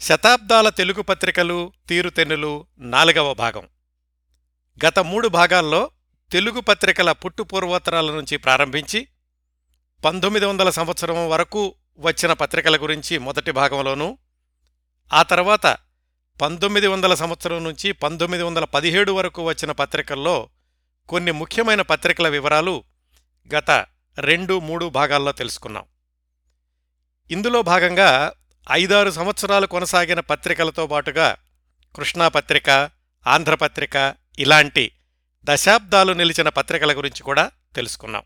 శతాబ్దాల తెలుగు పత్రికలు తీరుతెన్నులు నాలుగవ భాగం. గత మూడు భాగాల్లో తెలుగు పత్రికల పుట్టుపూర్వోత్తరాల నుంచి ప్రారంభించి పంతొమ్మిది వందల సంవత్సరం వరకు వచ్చిన పత్రికల గురించి మొదటి భాగంలోనూ ఆ తర్వాత పంతొమ్మిది వందల సంవత్సరం నుంచి పంతొమ్మిది వందల పదిహేడు వరకు వచ్చిన పత్రికల్లో కొన్ని ముఖ్యమైన పత్రికల వివరాలు గత రెండు మూడు భాగాల్లో తెలుసుకున్నాం. ఇందులో భాగంగా ఐదారు సంవత్సరాలు కొనసాగిన పత్రికలతో పాటుగా కృష్ణా పత్రిక ఆంధ్రపత్రిక ఇలాంటి దశాబ్దాలు నిలిచిన పత్రికల గురించి కూడా తెలుసుకున్నాం.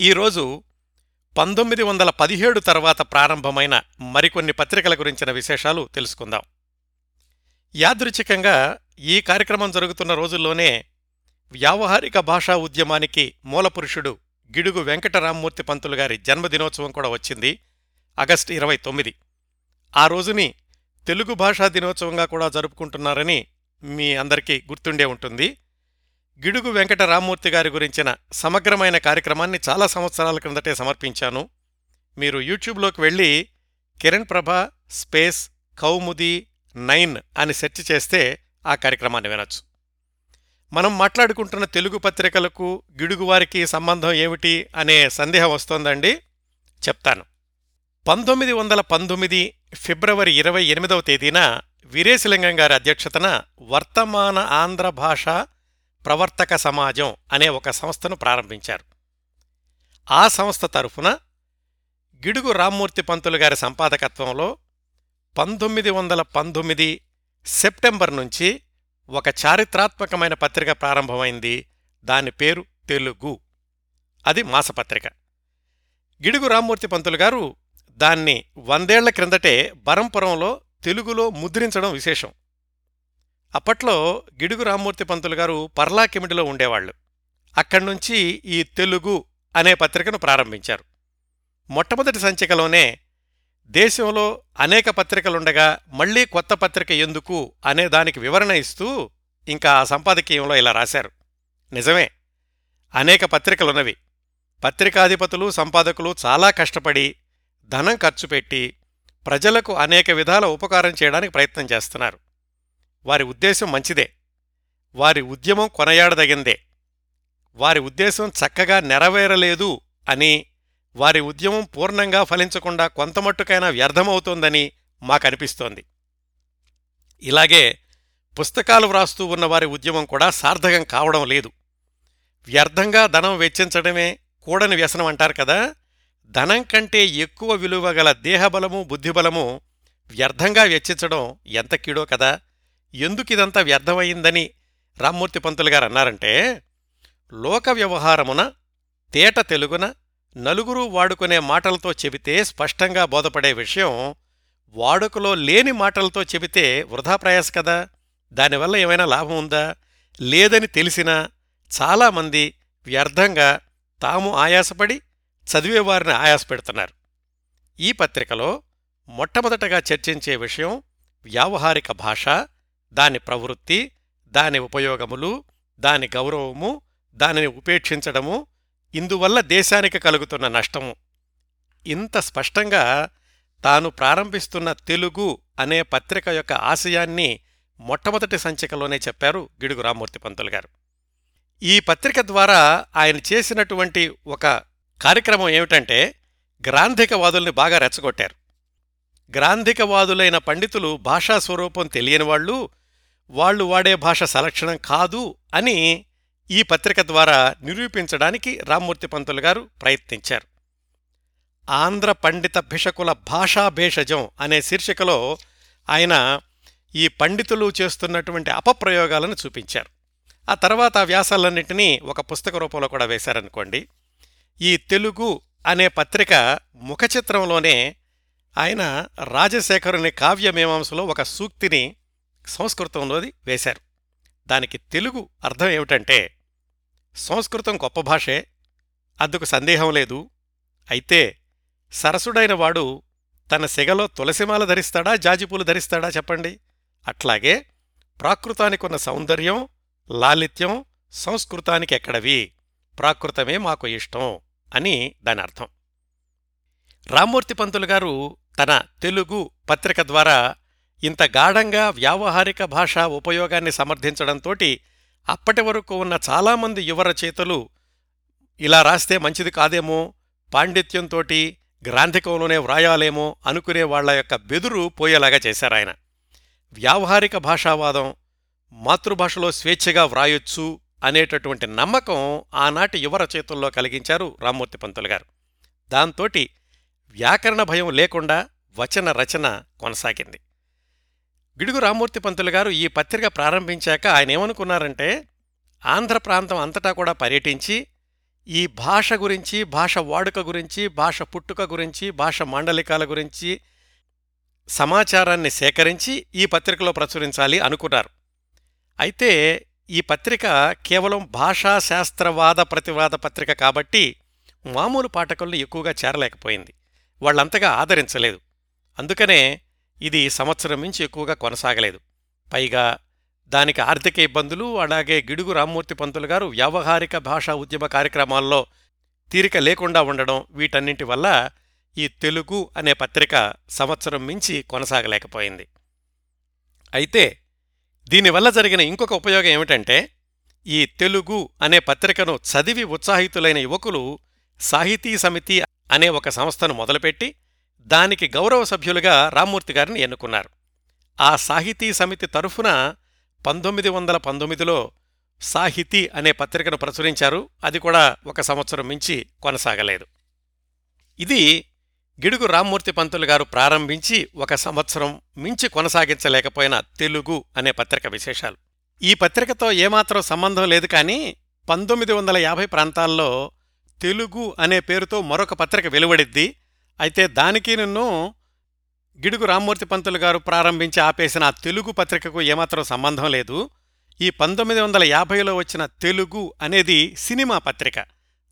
ఈరోజు పంతొమ్మిది వందల పదిహేడు తర్వాత ప్రారంభమైన మరికొన్ని పత్రికల గురించిన విశేషాలు తెలుసుకుందాం. యాదృచ్ఛికంగా ఈ కార్యక్రమం జరుగుతున్న రోజుల్లోనే వ్యావహారిక భాషా ఉద్యమానికి మూలపురుషుడు గిడుగు వెంకటరామ్మూర్తి పంతులు గారి జన్మదినోత్సవం కూడా వచ్చింది. ఆగస్టు ఇరవై తొమ్మిది. ఆ రోజుని తెలుగు భాషా దినోత్సవంగా కూడా జరుపుకుంటున్నారని మీ అందరికీ గుర్తుండే ఉంటుంది. గిడుగు వెంకట రామ్మూర్తి గారి గురించిన సమగ్రమైన కార్యక్రమాన్ని చాలా సంవత్సరాల క్రిందటే సమర్పించాను. మీరు యూట్యూబ్లోకి వెళ్ళి కిరణ్ ప్రభ స్పేస్ కౌముది నైన్ అని సెర్చ్ చేస్తే ఆ కార్యక్రమాన్ని వినొచ్చు. మనం మాట్లాడుకుంటున్న తెలుగు పత్రికలకు గిడుగువారికి సంబంధం ఏమిటి అనే సందేహం వస్తోందండి. చెప్తాను. పంతొమ్మిది వందల పంతొమ్మిది ఫిబ్రవరి ఇరవై ఎనిమిదవ తేదీన వీరేశలింగం గారి అధ్యక్షతన వర్తమాన ఆంధ్ర భాష ప్రవర్తక సమాజం అనే ఒక సంస్థను ప్రారంభించారు. ఆ సంస్థ తరఫున గిడుగు రామ్మూర్తి పంతులు గారి సంపాదకత్వంలో పంతొమ్మిది వందల పంతొమ్మిది సెప్టెంబర్ నుంచి ఒక చారిత్రాత్మకమైన పత్రిక ప్రారంభమైంది. దాని పేరు తెలుగు. అది మాసపత్రిక. గిడుగు రామ్మూర్తి పంతులు గారు దాన్ని వందేళ్ళ క్రిందటే బరంపురంలో తెలుగులో ముద్రించడం విశేషం. అప్పట్లో గిడుగు రామ్మూర్తి పంతులు గారు పర్లాకిమిడిలో ఉండేవాళ్ళు అక్కడ్నుంచి ఈ తెలుగు అనే పత్రికను ప్రారంభించారు. మొట్టమొదటి సంచికలోనే దేశంలో అనేక పత్రికలుండగా మళ్ళీ కొత్త పత్రిక ఎందుకు అనే దానికి వివరణ ఇస్తూ ఇంకా ఆ సంపాదకీయంలో ఇలా రాశారు. నిజమే అనేక పత్రికలున్నవి. పత్రికాధిపతులు సంపాదకులు చాలా కష్టపడి ధనం ఖర్చు పెట్టి ప్రజలకు అనేక విధాల ఉపకారం చేయడానికి ప్రయత్నం చేస్తున్నారు. వారి ఉద్దేశం మంచిదే. వారి ఉద్యమం కొనయాడదగిందే. వారి ఉద్దేశం చక్కగా నెరవేరలేదు అని వారి ఉద్యమం పూర్ణంగా ఫలించకుండా కొంతమట్టుకైనా వ్యర్థమవుతోందని మాకనిపిస్తోంది. ఇలాగే పుస్తకాలు వ్రాస్తూ ఉన్న వారి ఉద్యమం కూడా సార్థకం కావడం లేదు. వ్యర్థంగా ధనం వెచ్చించడమే కూడని వ్యసనం అంటారు కదా? ధనం కంటే ఎక్కువ విలువ గల దేహబలము బుద్ధిబలము వ్యర్థంగా వెచ్చించడం ఎంత కీడో కదా. ఎందుకిదంతా వ్యర్థమైందని రామ్మూర్తి పంతులు గారు అన్నారంటే లోక వ్యవహారమున తేట తెలుగున నలుగురు వాడుకునే మాటలతో చెబితే స్పష్టంగా బోధపడే విషయం వాడుకలో లేని మాటలతో చెబితే వృధా ప్రయాస కదా. దానివల్ల ఏమైనా లాభం ఉందా? లేదని తెలిసినా చాలామంది వ్యర్థంగా తాము ఆయాసపడి చదివేవారిని ఆయాసపెడుతున్నారు. ఈ పత్రికలో మొట్టమొదటగా చర్చించే విషయం వ్యావహారిక భాష దాని ప్రవృత్తి దాని ఉపయోగములు దాని గౌరవము దానిని ఉపేక్షించడము ఇందువల్ల దేశానికి కలుగుతున్న నష్టము. ఇంత స్పష్టంగా తాను ప్రారంభిస్తున్న తెలుగు అనే పత్రిక యొక్క ఆశయాన్ని మొట్టమొదటి సంచికలోనే చెప్పారు గిడుగు రామ్మూర్తి పంతులు గారు. ఈ పత్రిక ద్వారా ఆయన చేసినటువంటి ఒక కార్యక్రమం ఏమిటంటే గ్రాంధికవాదుల్ని బాగా రెచ్చగొట్టారు. గ్రాంధికవాదులైన పండితులు భాషా స్వరూపం తెలియని వాళ్ళు వాళ్ళు వాడే భాష సలక్షణం కాదు అని ఈ పత్రిక ద్వారా నిరూపించడానికి రామ్మూర్తి పంతులు గారు ప్రయత్నించారు. ఆంధ్ర పండిత భిషకుల భాషా భేషజం అనే శీర్షికలో ఆయన ఈ పండితులు చేస్తున్నటువంటి అపప్రయోగాలను చూపించారు. ఆ తర్వాత ఆ వ్యాసాలన్నింటినీ ఒక పుస్తక రూపంలో కూడా వేశారనుకోండి. ఈ తెలుగు అనే పత్రిక ముఖచిత్రంలోనే ఆయన రాజశేఖరుని కావ్యమీమాంసలో ఒక సూక్తిని సంస్కృతంలోది వేశారు. దానికి తెలుగు అర్థం ఏమిటంటే సంస్కృతం గొప్ప భాషే అందుకు సందేహం లేదు. అయితే సరసుడైన వాడు తన సెగలో తులసిమాల ధరిస్తాడా జాజిపూలు ధరిస్తాడా చెప్పండి? అట్లాగే ప్రాకృతానికున్న సౌందర్యం లాలిత్యం సంస్కృతానికి ఎక్కడవి ప్రాకృతమే మాకు ఇష్టం అని దాని అర్థం. రామ్మూర్తి పంతులు గారు తన తెలుగు పత్రిక ద్వారా ఇంత గాఢంగా వ్యావహారిక భాషా ఉపయోగాన్ని సమర్థించడంతోటి అప్పటి వరకు ఉన్న చాలామంది యువ రచయితలు ఇలా రాస్తే మంచిది కాదేమో పాండిత్యంతోటి గ్రాంధికంలోనే వ్రాయాలేమో అనుకునే వాళ్ళ యొక్క బెదురు పోయేలాగా చేశారాయన వ్యావహారిక భాషావాదం మాతృభాషలో స్వేచ్ఛగా వ్రాయొచ్చు అనేటటువంటి నమ్మకం ఆనాటి యువ రచయితల్లో కలిగించారు రామ్మూర్తి పంతులు గారు. దాంతోటి వ్యాకరణ భయం లేకుండా వచన రచన కొనసాగింది. గిడుగు రామ్మూర్తి పంతులు గారు ఈ పత్రిక ప్రారంభించాక ఆయన ఏమనుకున్నారంటే ఆంధ్ర ప్రాంతం అంతటా కూడా పర్యటించి ఈ భాష గురించి భాష వాడుక గురించి భాష పుట్టుక గురించి భాష మాండలికాల గురించి సమాచారాన్ని సేకరించి ఈ పత్రికలో ప్రచురించాలి అనుకున్నారు. అయితే ఈ పత్రిక కేవలం భాషా శాస్త్రవాద ప్రతివాద పత్రిక కాబట్టి మామూలు పాఠకుల్ని ఎక్కువగా చేరలేకపోయింది. వాళ్ళంతగా ఆదరించలేదు. అందుకనే ఇది సంవత్సరం మించి ఎక్కువగా కొనసాగలేదు. పైగా దానికి ఆర్థిక ఇబ్బందులు అలాగే గిడుగు రామ్మూర్తి పంతులు గారు వ్యావహారిక భాషా ఉద్యమ కార్యక్రమాల్లో తీరిక లేకుండా ఉండడం వీటన్నింటి వల్ల ఈ తెలుగు అనే పత్రిక సంవత్సరం మించి కొనసాగలేకపోయింది. అయితే దీనివల్ల జరిగిన ఇంకొక ఉపయోగం ఏమిటంటే ఈ తెలుగు అనే పత్రికను చదివి ఉత్సాహితులైన యువకులు సాహితీ సమితి అనే ఒక సంస్థను మొదలుపెట్టి దానికి గౌరవ సభ్యులుగా రామ్మూర్తి గారిని ఎన్నుకున్నారు. ఆ సాహితీ సమితి తరఫున పంతొమ్మిది వందల పంతొమ్మిదిలో సాహితీ అనే పత్రికను ప్రచురించారు. అది కూడా ఒక సంవత్సరం మించి కొనసాగలేదు. ఇది గిడుగు రామ్మూర్తి పంతులు గారు ప్రారంభించి ఒక సంవత్సరం మించి కొనసాగించలేకపోయిన తెలుగు అనే పత్రిక విశేషాలు. ఈ పత్రికతో ఏమాత్రం సంబంధం లేదు కానీ పంతొమ్మిది వందల యాభై ప్రాంతాల్లో తెలుగు అనే పేరుతో మరొక పత్రిక వెలువడిద్ది. అయితే దానికి నిన్ను గిడుగు రామ్మూర్తి పంతులు గారు ప్రారంభించి ఆపేసిన తెలుగు పత్రికకు ఏమాత్రం సంబంధం లేదు. ఈ పంతొమ్మిది వందల యాభైలో వచ్చిన తెలుగు అనేది సినిమా పత్రిక.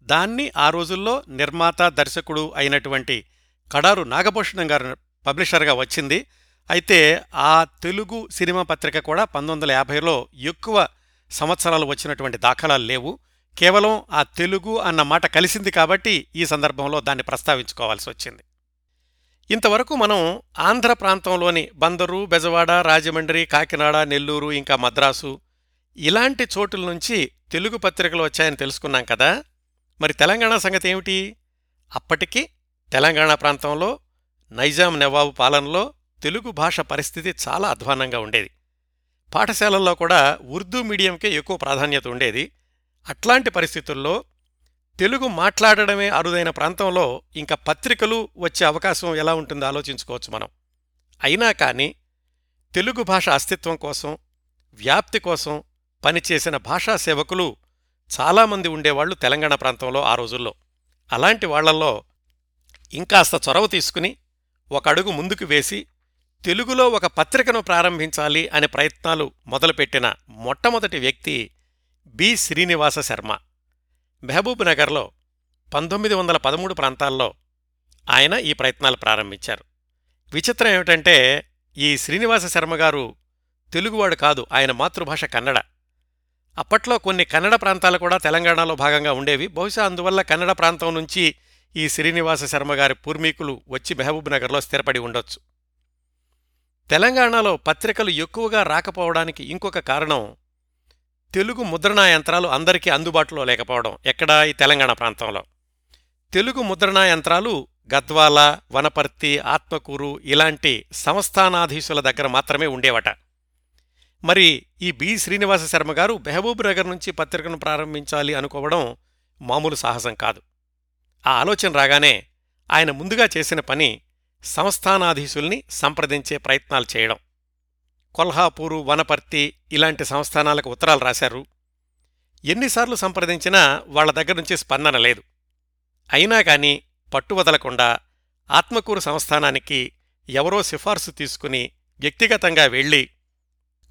దాన్ని ఆ రోజుల్లో నిర్మాత దర్శకుడు అయినటువంటి కడారు నాగభూషణం గారు పబ్లిషర్గా వచ్చింది. అయితే ఆ తెలుగు సినిమా పత్రిక కూడా పంతొమ్మిది వందల యాభైలో ఎక్కువ సంవత్సరాలు వచ్చినటువంటి దాఖలాలు లేవు. కేవలం ఆ తెలుగు అన్న మాట కలిసింది కాబట్టి ఈ సందర్భంలో దాన్ని ప్రస్తావించుకోవాల్సి వచ్చింది. ఇంతవరకు మనం ఆంధ్ర ప్రాంతంలోని బందరు బెజవాడ రాజమండ్రి కాకినాడ నెల్లూరు ఇంకా మద్రాసు ఇలాంటి చోటుల నుంచి తెలుగు పత్రికలు వచ్చాయని తెలుసుకున్నాం కదా. మరి తెలంగాణ సంగతి ఏమిటి? అప్పటికి తెలంగాణ ప్రాంతంలో నైజాం నవాబు పాలనలో తెలుగు భాష పరిస్థితి చాలా అధ్వాన్నంగా ఉండేది. పాఠశాలల్లో కూడా ఉర్దూ మీడియంకే ఎక్కువ ప్రాధాన్యత ఉండేది. అట్లాంటి పరిస్థితుల్లో తెలుగు మాట్లాడడమే అరుదైన ప్రాంతంలో ఇంకా పత్రికలు వచ్చే అవకాశం ఎలా ఉంటుందో ఆలోచించుకోవచ్చు మనం. అయినా కానీ తెలుగు భాష అస్తిత్వం కోసం వ్యాప్తి కోసం పనిచేసిన భాషా సేవకులు చాలామంది ఉండేవాళ్ళు తెలంగాణ ప్రాంతంలో ఆ రోజుల్లో. అలాంటి వాళ్ళల్లో ఇంకాస్త చొరవ తీసుకుని ఒక అడుగు ముందుకు వేసి తెలుగులో ఒక పత్రికను ప్రారంభించాలి అనే ప్రయత్నాలు మొదలుపెట్టిన మొట్టమొదటి వ్యక్తి బి. శ్రీనివాస శర్మ. మహబూబ్ నగర్లో పంతొమ్మిది వందల పదమూడు ప్రాంతాల్లో ఆయన ఈ ప్రయత్నాలు ప్రారంభించారు. విచిత్రం ఏమిటంటే ఈ శ్రీనివాస శర్మ గారు తెలుగువాడు కాదు ఆయన మాతృభాష కన్నడ. అప్పట్లో కొన్ని కన్నడ ప్రాంతాలు కూడా తెలంగాణలో భాగంగా ఉండేవి. బహుశా అందువల్ల కన్నడ ప్రాంతం నుంచి ఈ శ్రీనివాస శర్మగారి పూర్వీకులు వచ్చి మహబూబ్ నగర్లో స్థిరపడి ఉండొచ్చు. తెలంగాణలో పత్రికలు ఎక్కువగా రాకపోవడానికి ఇంకొక కారణం తెలుగు ముద్రణా యంత్రాలు అందరికీ అందుబాటులో లేకపోవడం ఎక్కడా ఈ తెలంగాణ ప్రాంతంలో. తెలుగు ముద్రణా యంత్రాలు గద్వాల వనపర్తి ఆత్మకూరు ఇలాంటి సంస్థానాధీశుల దగ్గర మాత్రమే ఉండేవట. మరి ఈ బి శ్రీనివాస శర్మ గారు మెహబూబ్ నగర్ నుంచి పత్రికను ప్రారంభించాలి అనుకోవడం మామూలు సాహసం కాదు. ఆ ఆలోచన రాగానే ఆయన ముందుగా చేసిన పని సంస్థానాధీశుల్ని సంప్రదించే ప్రయత్నాలు చేయడం. కొల్హాపూరు వనపర్తి ఇలాంటి సంస్థానాలకు ఉత్తరాలు రాశారు. ఎన్నిసార్లు సంప్రదించినా వాళ్ళ దగ్గర నుంచి స్పందన లేదు. అయినా కాని పట్టువదలకుండా ఆత్మకూరు సంస్థానానికి ఎవరో సిఫార్సు తీసుకుని వ్యక్తిగతంగా వెళ్ళి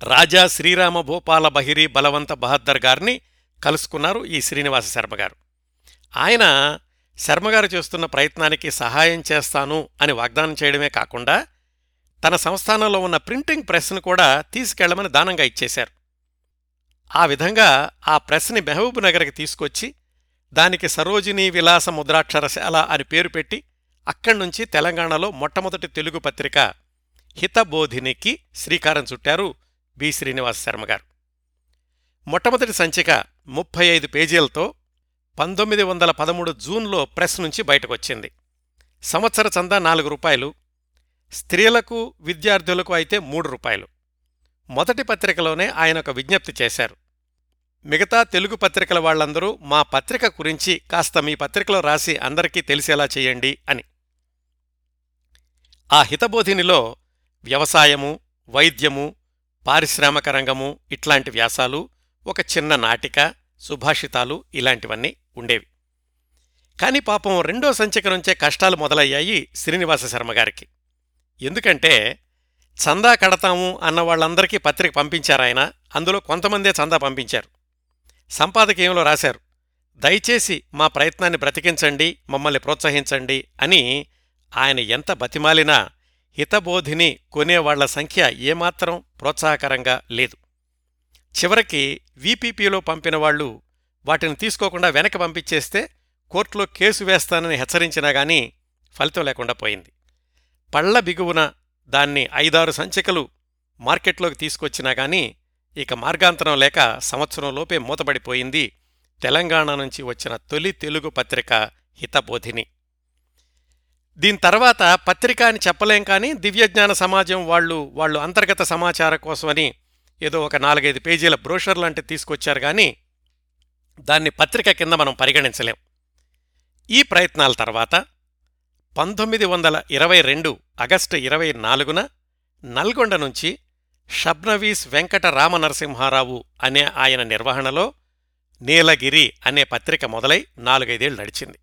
రాజా శ్రీరామ భూపాల బహిరి బలవంత బహద్దర్ గారిని కలుసుకున్నారు ఈ శ్రీనివాస శర్మగారు ఆయన శర్మగారు చేస్తున్న ప్రయత్నానికి సహాయం చేస్తాను అని వాగ్దానం చేయడమే కాకుండా తన సంస్థానంలో ఉన్న ప్రింటింగ్ ప్రెస్ను కూడా తీసుకెళ్ళమని దానంగా ఇచ్చేశారు. ఆ విధంగా ఆ ప్రెస్ని మెహబూబ్ నగర్కి తీసుకొచ్చి దానికి సరోజినీ విలాస ముద్రాక్షరశాల అని పేరు పెట్టి అక్కడ్నుంచి తెలంగాణలో మొట్టమొదటి తెలుగు పత్రిక హితబోధినికి శ్రీకారం చుట్టారు బి. శ్రీనివాస శర్మగారు. మొట్టమొదటి సంచిక ముప్పై ఐదు పేజీలతో పంతొమ్మిది వందల పదమూడు జూన్లో ప్రెస్ నుంచి బయటకొచ్చింది. సంవత్సర చందా నాలుగు రూపాయలు స్త్రీలకు విద్యార్థులకు అయితే మూడు రూపాయలు. మొదటి పత్రికలోనే ఆయన ఒక విజ్ఞప్తి చేశారు. మిగతా తెలుగు పత్రికల వాళ్ళందరూ మా పత్రిక గురించి కాస్త మీ పత్రికలో రాసి అందరికీ తెలిసేలా చేయండి అని. ఆ హితబోధినిలో వ్యవసాయము వైద్యము పారిశ్రామిక రంగము ఇట్లాంటి వ్యాసాలు ఒక చిన్న నాటిక సుభాషితాలు ఇలాంటివన్నీ ఉండేవి. కాని పాపం రెండో సంచిక నుంచే కష్టాలు మొదలయ్యాయి శ్రీనివాస శర్మగారికి ఎందుకంటే చందా కడతాము అన్న వాళ్ళందరికీ పత్రిక పంపించారాయన అందులో కొంతమందే చందా పంపించారు. సంపాదకీయంలో రాశారు. దయచేసి మా ప్రయత్నాన్ని బ్రతికించండి మమ్మల్ని ప్రోత్సహించండి అని ఆయన ఎంత బతిమాలినా హితబోధిని కొనేవాళ్ళ సంఖ్య ఏమాత్రం ప్రోత్సాహకరంగా లేదు. చివరికి వీపీపీలో పంపిన వాళ్ళు వాటిని తీసుకోకుండా వెనక పంపించేస్తే కోర్టులో కేసు వేస్తానని హెచ్చరించినా గానీ ఫలితం లేకుండా పోయింది. పళ్ళ బిగువున దాన్ని ఐదారు సంచికలు మార్కెట్లోకి తీసుకొచ్చినా గానీ ఇక మార్గాంతరం లేక సంవత్సరంలోపే మూతబడిపోయింది తెలంగాణ నుంచి వచ్చిన తొలి తెలుగు పత్రిక హితబోధిని. దీని తర్వాత పత్రిక అని చెప్పలేం కానీ దివ్యజ్ఞాన సమాజం వాళ్ళు వాళ్ళు అంతర్గత సమాచారం కోసమని ఏదో ఒక నాలుగైదు పేజీల బ్రోషర్ లాంటివి తీసుకొచ్చారు కానీ దాన్ని పత్రిక కింద మనం పరిగణించలేం. ఈ ప్రయత్నాల తర్వాత పంతొమ్మిది వందల ఇరవై రెండు ఆగస్టు ఇరవై నాలుగున నల్గొండ నుంచి షబ్నవీస్ వెంకట రామనరసింహారావు అనే ఆయన నిర్వహణలో నీలగిరి అనే పత్రిక మొదలై నాలుగైదేళ్ళు నడిచింది.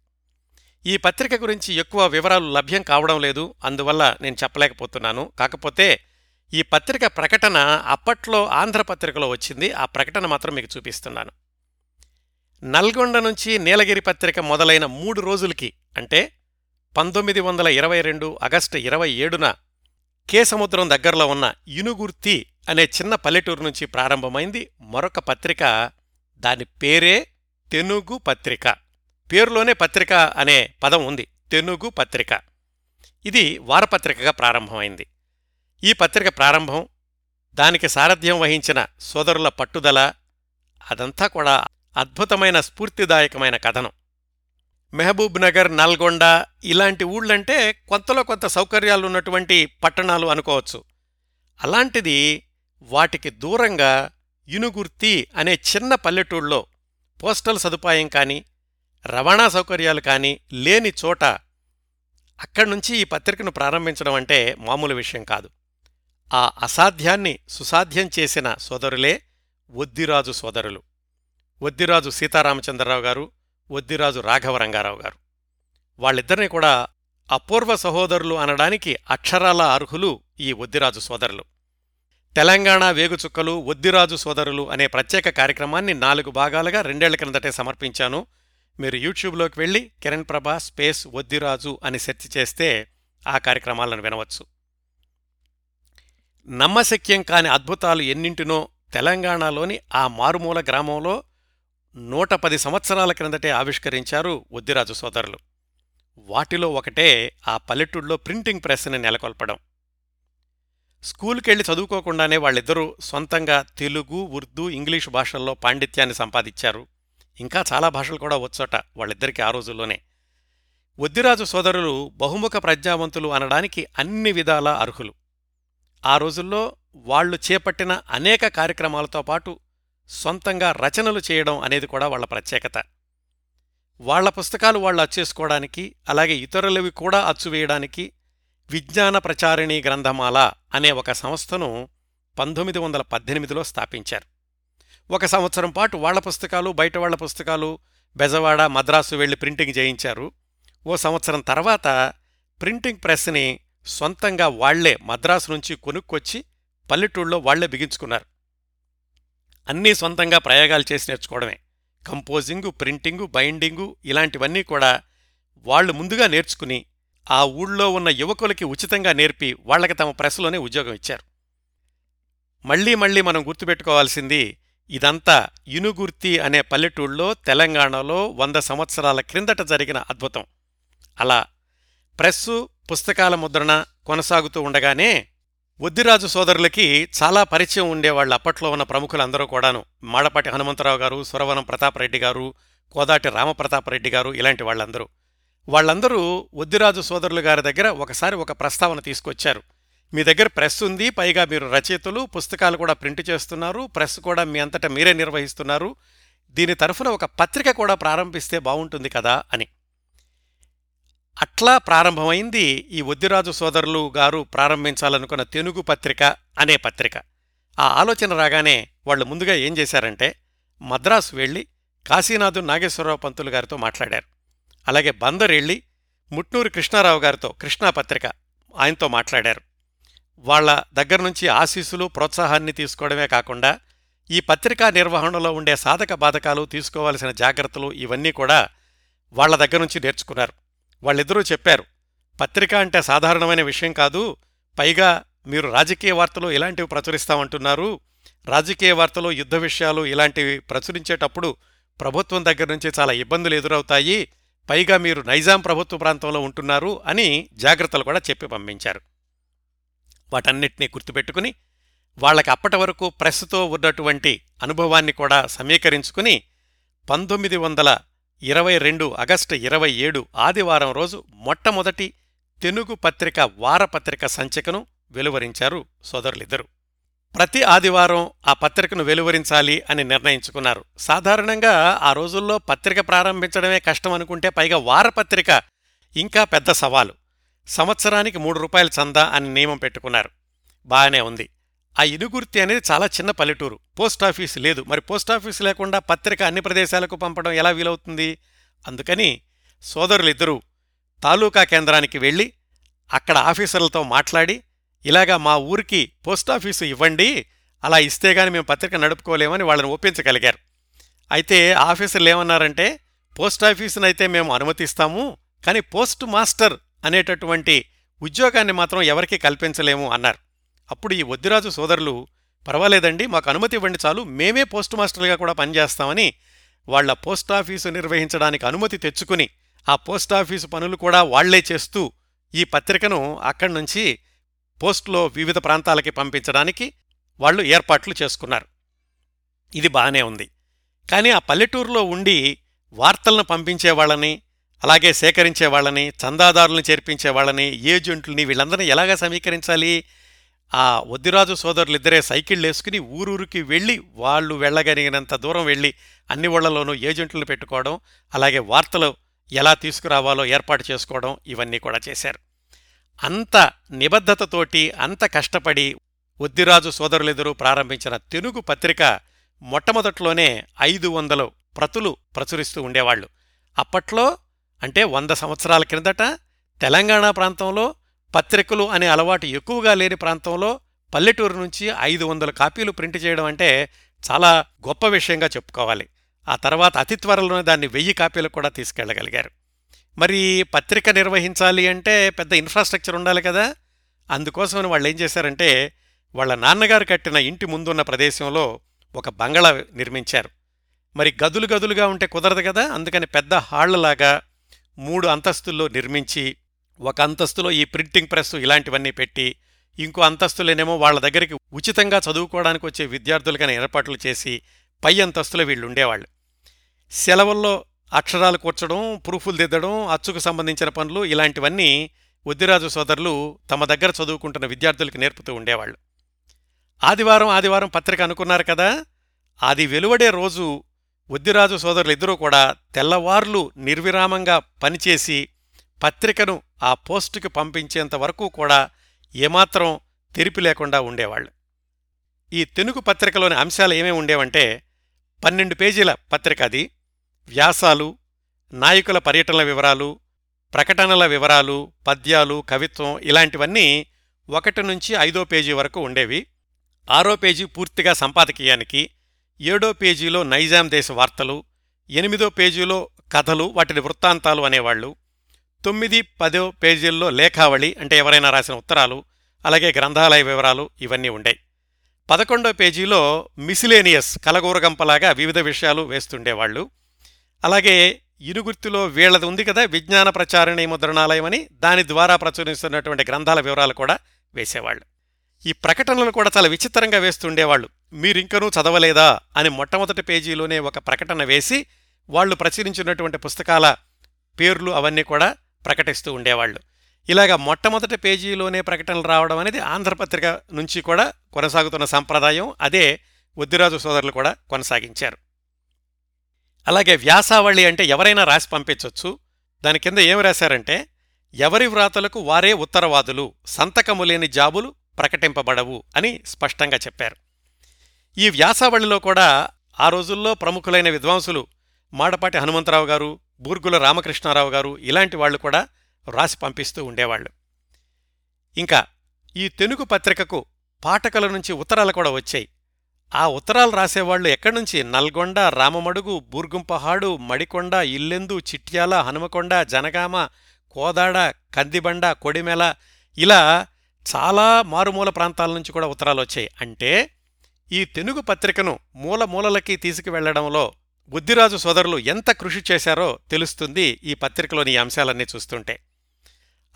ఈ పత్రిక గురించి ఎక్కువ వివరాలు లభ్యం కావడం లేదు అందువల్ల నేను చెప్పలేకపోతున్నాను. కాకపోతే ఈ పత్రిక ప్రకటన అప్పట్లో ఆంధ్రపత్రికలో వచ్చింది. ఆ ప్రకటన మాత్రం మీకు చూపిస్తున్నాను. నల్గొండ నుంచి నీలగిరి పత్రిక మొదలైన మూడు రోజులకి అంటే పంతొమ్మిది వందల ఇరవై రెండు ఆగస్టు ఇరవై ఏడున కేసముద్రం దగ్గరలో ఉన్న ఇనుగుర్తి అనే చిన్న పల్లెటూరు నుంచి ప్రారంభమైంది. మరొక పత్రిక దాని పేరే తెనుగు పత్రిక. పేరులోనే పత్రిక అనే పదం ఉంది. తెనుగు పత్రిక. ఇది వారపత్రికగా ప్రారంభమైంది. ఈ పత్రిక ప్రారంభం దానికి సారథ్యం వహించిన సోదరుల పట్టుదల అదంతా కూడా అద్భుతమైన స్ఫూర్తిదాయకమైన కథనం. మెహబూబ్ నగర్ నల్గొండ ఇలాంటి ఊళ్ళంటే కొంతలో కొంత సౌకర్యాలున్నటువంటి పట్టణాలు అనుకోవచ్చు. అలాంటిది వాటికి దూరంగా ఇనుగుర్తి అనే చిన్న పల్లెటూళ్ళలో పోస్టల్ సదుపాయం కానీ రవాణా సౌకర్యాలు కానీ లేని చోట అక్కడ్నుంచి ఈ పత్రికను ప్రారంభించడం అంటే మామూలు విషయం కాదు. ఆ అసాధ్యాన్ని సుసాధ్యం చేసిన సోదరులే ఒద్దిరాజు సోదరులు. ఒద్దిరాజు సీతారామచంద్రరావు గారు ఒద్దిరాజు రాఘవరంగారావు గారు. వాళ్ళిద్దరిని కూడా అపూర్వ సహోదరులు అనడానికి అక్షరాల అర్హులు ఈ ఒద్దిరాజు సోదరులు. తెలంగాణ వేగుచుక్కలు ఒద్దిరాజు సోదరులు అనే ప్రత్యేక కార్యక్రమాన్ని నాలుగు భాగాలుగా రెండేళ్ళ క్రిందటే సమర్పించాను. మీరు యూట్యూబ్లోకి వెళ్ళి కిరణ్ ప్రభా స్పేస్ ఒద్దిరాజు అని సెర్చ్ చేస్తే ఆ కార్యక్రమాలను వినవచ్చు. నమ్మశక్యం కాని అద్భుతాలు ఎన్నింటినో తెలంగాణలోని ఆ మారుమూల గ్రామంలో నూట పది సంవత్సరాల క్రిందటే ఆవిష్కరించారు ఒద్దిరాజు సోదరులు. వాటిలో ఒకటే ఆ పల్లెటూళ్ళలో ప్రింటింగ్ ప్రెస్ని నెలకొల్పడం. స్కూల్కెళ్ళి చదువుకోకుండానే వాళ్ళిద్దరూ సొంతంగా తెలుగు ఉర్దూ ఇంగ్లీషు భాషల్లో పాండిత్యాన్ని సంపాదించారు. ఇంకా చాలా భాషలు కూడా వచ్చోట వాళ్ళిద్దరికీ ఆ రోజుల్లోనే. ఒద్దిరాజు సోదరులు బహుముఖ ప్రజ్ఞావంతులు అనడానికి అన్ని విధాలా అర్హులు. ఆ రోజుల్లో వాళ్ళు చేపట్టిన అనేక కార్యక్రమాలతో పాటు సొంతంగా రచనలు చేయడం అనేది కూడా వాళ్ళ ప్రత్యేకత. వాళ్ళ పుస్తకాలు వాళ్ళు అచ్చేసుకోవడానికి అలాగే ఇతరులవి కూడా అచ్చువేయడానికి విజ్ఞాన ప్రచారిణీ గ్రంథమాల అనే ఒక సంస్థను పంతొమ్మిది వందల పద్దెనిమిదిలో స్థాపించారు. ఒక సంవత్సరం పాటు వాళ్ళ పుస్తకాలు బయట వాళ్ళ పుస్తకాలు బెజవాడ మద్రాసు వెళ్ళి ప్రింటింగ్ చేయించారు. ఓ సంవత్సరం తర్వాత ప్రింటింగ్ ప్రెస్ని సొంతంగా వాళ్ళే మద్రాసు నుంచి కొనుక్కొచ్చి పల్లెటూళ్ళలో వాళ్ళే బిగించుకున్నారు. అన్నీ సొంతంగా ప్రయోగాలు చేసి నేర్చుకోవడమే. కంపోజింగు ప్రింటింగు బైండింగు ఇలాంటివన్నీ కూడా వాళ్ళు ముందుగా నేర్చుకుని ఆ ఊళ్ళో ఉన్న యువకులకి ఉచితంగా నేర్పి వాళ్ళకి తమ ప్రెస్లోనే ఉద్యోగం ఇచ్చారు. మళ్ళీ మళ్ళీ మనం గుర్తుపెట్టుకోవాల్సింది ఇదంతా ఇనుగుర్తి అనే పల్లెటూళ్ళలో తెలంగాణలో వంద సంవత్సరాల క్రిందట జరిగిన అద్భుతం. అలా ప్రెస్సు పుస్తకాల ముద్రణ కొనసాగుతూ ఉండగానే ఒద్దిరాజు సోదరులకి చాలా పరిచయం ఉండేవాళ్ళు అప్పట్లో ఉన్న ప్రముఖులందరూ కూడాను మాడపాటి హనుమంతరావు గారు సురవనం ప్రతాపరెడ్డి గారు కోదాటి రామప్రతాపరెడ్డి గారు ఇలాంటి వాళ్ళందరూ. వాళ్ళందరూ ఒద్దిరాజు సోదరులు గారి దగ్గర ఒకసారి ఒక ప్రస్తావన తీసుకొచ్చారు. మీ దగ్గర ప్రెస్ ఉంది పైగా మీరు రచయితలు పుస్తకాలు కూడా ప్రింట్ చేస్తున్నారు ప్రెస్ కూడా మీ అంతటా మీరే నిర్వహిస్తున్నారు దీని తరఫున ఒక పత్రిక కూడా ప్రారంభిస్తే బాగుంటుంది కదా అని. అట్లా ప్రారంభమైంది ఈ ఒద్దిరాజు సోదరులు గారు ప్రారంభించాలనుకున్న తెనుగు పత్రిక అనే పత్రిక. ఆ ఆలోచన రాగానే వాళ్ళు ముందుగా ఏం చేశారంటే మద్రాసు వెళ్ళి కాశీనాథు నాగేశ్వరరావు పంతులు గారితో మాట్లాడారు. అలాగే బందర్ వెళ్ళి ముట్నూరు కృష్ణారావు గారితో కృష్ణా పత్రిక ఆయనతో మాట్లాడారు. వాళ్ళ దగ్గర నుంచి ఆశీస్సులు ప్రోత్సాహాన్ని తీసుకోవడమే కాకుండా ఈ పత్రికా నిర్వహణలో ఉండే సాధక బాధకాలు తీసుకోవాల్సిన జాగ్రత్తలు ఇవన్నీ కూడా వాళ్ళ దగ్గర నుంచి నేర్చుకున్నారు. వాళ్ళిద్దరూ చెప్పారు పత్రిక అంటే సాధారణమైన విషయం కాదు పైగా మీరు రాజకీయ వార్తలు ఇలాంటివి ప్రచురిస్తామంటున్నారు. రాజకీయ వార్తలు యుద్ధ విషయాలు ఇలాంటివి ప్రచురించేటప్పుడు ప్రభుత్వం దగ్గర నుంచి చాలా ఇబ్బందులు ఎదురవుతాయి పైగా మీరు నైజాం ప్రభుత్వ ప్రాంతంలో ఉంటున్నారు అని జాగ్రత్తలు కూడా చెప్పి పంపించారు. వాటన్నిటినీ గుర్తుపెట్టుకుని వాళ్ళకి అప్పటి వరకు ప్రెస్తో ఉన్నటువంటి అనుభవాన్ని కూడా సమీకరించుకుని పంతొమ్మిది వందల ఇరవై రెండు ఆగస్టు ఇరవై ఏడు ఆదివారం రోజు మొట్టమొదటి తెలుగు పత్రిక వారపత్రిక సంచికను వెలువరించారు సోదరులిద్దరూ. ప్రతి ఆదివారం ఆ పత్రికను వెలువరించాలి అని నిర్ణయించుకున్నారు. సాధారణంగా ఆ రోజుల్లో పత్రిక ప్రారంభించడమే కష్టం అనుకుంటే పైగా వారపత్రిక ఇంకా పెద్ద సవాలు. సంవత్సరానికి మూడు రూపాయలు చందా అని నియమం పెట్టుకున్నారు. బాగానే ఉంది. ఆ ఇనుగుర్తి అనేది చాలా చిన్న పల్లెటూరు. పోస్టాఫీసు లేదు. మరి పోస్టాఫీసు లేకుండా పత్రిక అన్ని ప్రదేశాలకు పంపడం ఎలా వీలవుతుంది? అందుకని సోదరులిద్దరూ తాలూకా కేంద్రానికి వెళ్ళి అక్కడ ఆఫీసర్లతో మాట్లాడి ఇలాగా మా ఊరికి పోస్టాఫీసు ఇవ్వండి అలా ఇస్తే గాని మేము పత్రిక నడుపుకోలేమని వాళ్ళని ఒప్పించగలిగారు. అయితే ఆఫీసర్లు ఏమన్నారంటే అయితే మేము అనుమతిస్తాము కానీ పోస్ట్ మాస్టర్ అనేటటువంటి ఉద్యోగాన్ని మాత్రం ఎవరికీ కల్పించలేము అన్నారు. అప్పుడు ఈ వద్దిరాజు సోదరులు పర్వాలేదండి మాకు అనుమతి ఇవ్వండి చాలు మేమే పోస్ట్ మాస్టర్గా కూడా పనిచేస్తామని వాళ్ళ పోస్టాఫీసు నిర్వహించడానికి అనుమతి తెచ్చుకుని ఆ పోస్టాఫీసు పనులు కూడా వాళ్ళే చేస్తూ ఈ పత్రికను అక్కడి నుంచి పోస్టులో వివిధ ప్రాంతాలకి పంపించడానికి వాళ్ళు ఏర్పాట్లు చేసుకున్నారు. ఇది బాగానే ఉంది. కానీ ఆ పల్లెటూరులో ఉండి వార్తలను పంపించేవాళ్ళని అలాగే సేకరించేవాళ్ళని చందాదారులను చేర్పించేవాళ్ళని ఏజెంట్లని వీళ్ళందరినీ ఎలాగా సమీకరించాలి? ఆ వద్దిరాజు సోదరులిద్దరే సైకిళ్ళు వేసుకుని ఊరూరికి వెళ్ళి వాళ్ళు వెళ్ళగలిగినంత దూరం వెళ్ళి అన్ని ఊళ్ళలోనూ ఏజెంట్లను పెట్టుకోవడం అలాగే వార్తలు ఎలా తీసుకురావాలో ఏర్పాటు చేసుకోవడం ఇవన్నీ కూడా చేశారు. అంత నిబద్ధతతోటి అంత కష్టపడి వద్దిరాజు సోదరులిద్దరూ ప్రారంభించిన తెలుగు పత్రిక మొట్టమొదట్లోనే ఐదు వందలు ప్రతులు ప్రచురిస్తూ ఉండేవాళ్ళు అప్పట్లో అంటే వంద సంవత్సరాల క్రిందట తెలంగాణ ప్రాంతంలో పత్రికలు అనే అలవాటు ఎక్కువగా లేని ప్రాంతంలో పల్లెటూరు నుంచి ఐదు వందల కాపీలు ప్రింట్ చేయడం అంటే చాలా గొప్ప విషయంగా చెప్పుకోవాలి. ఆ తర్వాత అతి త్వరలోనే దాన్ని వెయ్యి కాపీలకు కూడా తీసుకెళ్ళగలిగారు మరి పత్రిక నిర్వహించాలి అంటే పెద్ద ఇన్ఫ్రాస్ట్రక్చర్ ఉండాలి కదా. అందుకోసమని వాళ్ళు ఏం చేశారంటే వాళ్ళ నాన్నగారు కట్టిన ఇంటి ముందున్న ప్రదేశంలో ఒక బంగళా నిర్మించారు. మరి గదులు గదులుగా ఉంటే కుదరదు కదా. అందుకని పెద్ద హాళ్ళలాగా మూడు అంతస్తుల్లో నిర్మించి ఒక అంతస్తులో ఈ ప్రింటింగ్ ప్రెస్ ఇలాంటివన్నీ పెట్టి ఇంకో అంతస్తులేనేమో వాళ్ళ దగ్గరికి ఉచితంగా చదువుకోవడానికి వచ్చే విద్యార్థులకని ఏర్పాట్లు చేసి పై అంతస్తులో వీళ్ళు ఉండేవాళ్ళు. సెలవుల్లో అక్షరాలు కూర్చడం ప్రూఫులు దిద్దడం అచ్చుకు సంబంధించిన పనులు ఇలాంటివన్నీ ఉద్దిరాజు సోదరులు తమ దగ్గర చదువుకుంటున్న విద్యార్థులకు నేర్పుతూ ఉండేవాళ్ళు. ఆదివారం ఆదివారం పత్రిక అనుకున్నారు కదా? అది వెలువడే రోజు ఉద్దిరాజు సోదరులిద్దరూ కూడా తెల్లవార్లు నిర్విరామంగా పనిచేసి పత్రికను ఆ పోస్టుకి పంపించేంత వరకు కూడా ఏమాత్రం తెరిపి లేకుండా ఉండేవాళ్ళు. ఈ తెనుగు పత్రికలోని అంశాలు ఏమేమి ఉండేవంటే పన్నెండు పేజీల పత్రిక అది వ్యాసాలు నాయకుల పర్యటనల వివరాలు ప్రకటనల వివరాలు పద్యాలు కవిత్వం ఇలాంటివన్నీ ఒకటి నుంచి ఐదో పేజీ వరకు ఉండేవి. ఆరో పేజీ పూర్తిగా సంపాదకీయానికి ఏడో పేజీలో నైజాం దేశ వార్తలు ఎనిమిదో పేజీలో కథలు వాటిని వృత్తాంతాలు అనేవాళ్ళు. తొమ్మిది పదో పేజీల్లో లేఖావళి అంటే ఎవరైనా రాసిన ఉత్తరాలు అలాగే గ్రంథాలయ వివరాలు ఇవన్నీ ఉండే పదకొండో పేజీలో మిసిలేనియస్ కలగూరగంపలాగా వివిధ విషయాలు వేస్తుండేవాళ్ళు. అలాగే ఇనుగుర్తిలో వీళ్ళది ఉంది కదా విజ్ఞాన ప్రచారిణి ముద్రణాలయం అని దాని ద్వారా ప్రచురిస్తున్నటువంటి గ్రంథాల వివరాలు కూడా వేసేవాళ్ళు. ఈ ప్రకటనలు కూడా చాలా విచిత్రంగా వేస్తుండేవాళ్ళు. మీరింకనూ చదవలేదా అని మొట్టమొదటి పేజీలోనే ఒక ప్రకటన వేసి వాళ్ళు ప్రచురించినటువంటి పుస్తకాల పేర్లు అవన్నీ కూడా ప్రకటిస్తూ ఉండేవాళ్ళు. ఇలాగ మొట్టమొదటి పేజీలోనే ప్రకటనలు రావడం అనేది ఆంధ్రపత్రిక నుంచి కూడా కొనసాగుతున్న సంప్రదాయం. అదే వద్దిరాజు సోదరులు కూడా కొనసాగించారు. అలాగే వ్యాసావళి అంటే ఎవరైనా రాసి పంపించవచ్చు దాని కింద ఏమి రాశారంటే ఎవరి వ్రాతలకు వారే ఉత్తరవాదులు సంతకము లేని జాబులు ప్రకటింపబడవు అని స్పష్టంగా చెప్పారు. ఈ వ్యాసావళిలో కూడా ఆ రోజుల్లో ప్రముఖులైన విద్వాంసులు మాడపాటి హనుమంతరావు గారు బూర్గుల రామకృష్ణారావు గారు ఇలాంటి వాళ్ళు కూడా రాసి పంపిస్తూ ఉండేవాళ్ళు. ఇంకా ఈ తెనుగు పత్రికకు పాఠకుల నుంచి ఉత్తరాలు కూడా వచ్చాయి. ఆ ఉత్తరాలు రాసేవాళ్ళు ఎక్కడి నుంచి? నల్గొండ రామమడుగు బూర్గుంపహాడు మడికొండ ఇల్లెందు చిట్యాల హనుమకొండ జనగామ కోదాడ కందిబండ కొడిమెల ఇలా చాలా మారుమూల ప్రాంతాల నుంచి కూడా ఉత్తరాలు వచ్చాయి. అంటే ఈ తెనుగు పత్రికను మూల మూలలకి తీసుకువెళ్ళడంలో బుద్ధిరాజు సోదరులు ఎంత కృషి చేశారో తెలుస్తుంది ఈ పత్రికలోని ఈ అంశాలన్నీ చూస్తుంటే.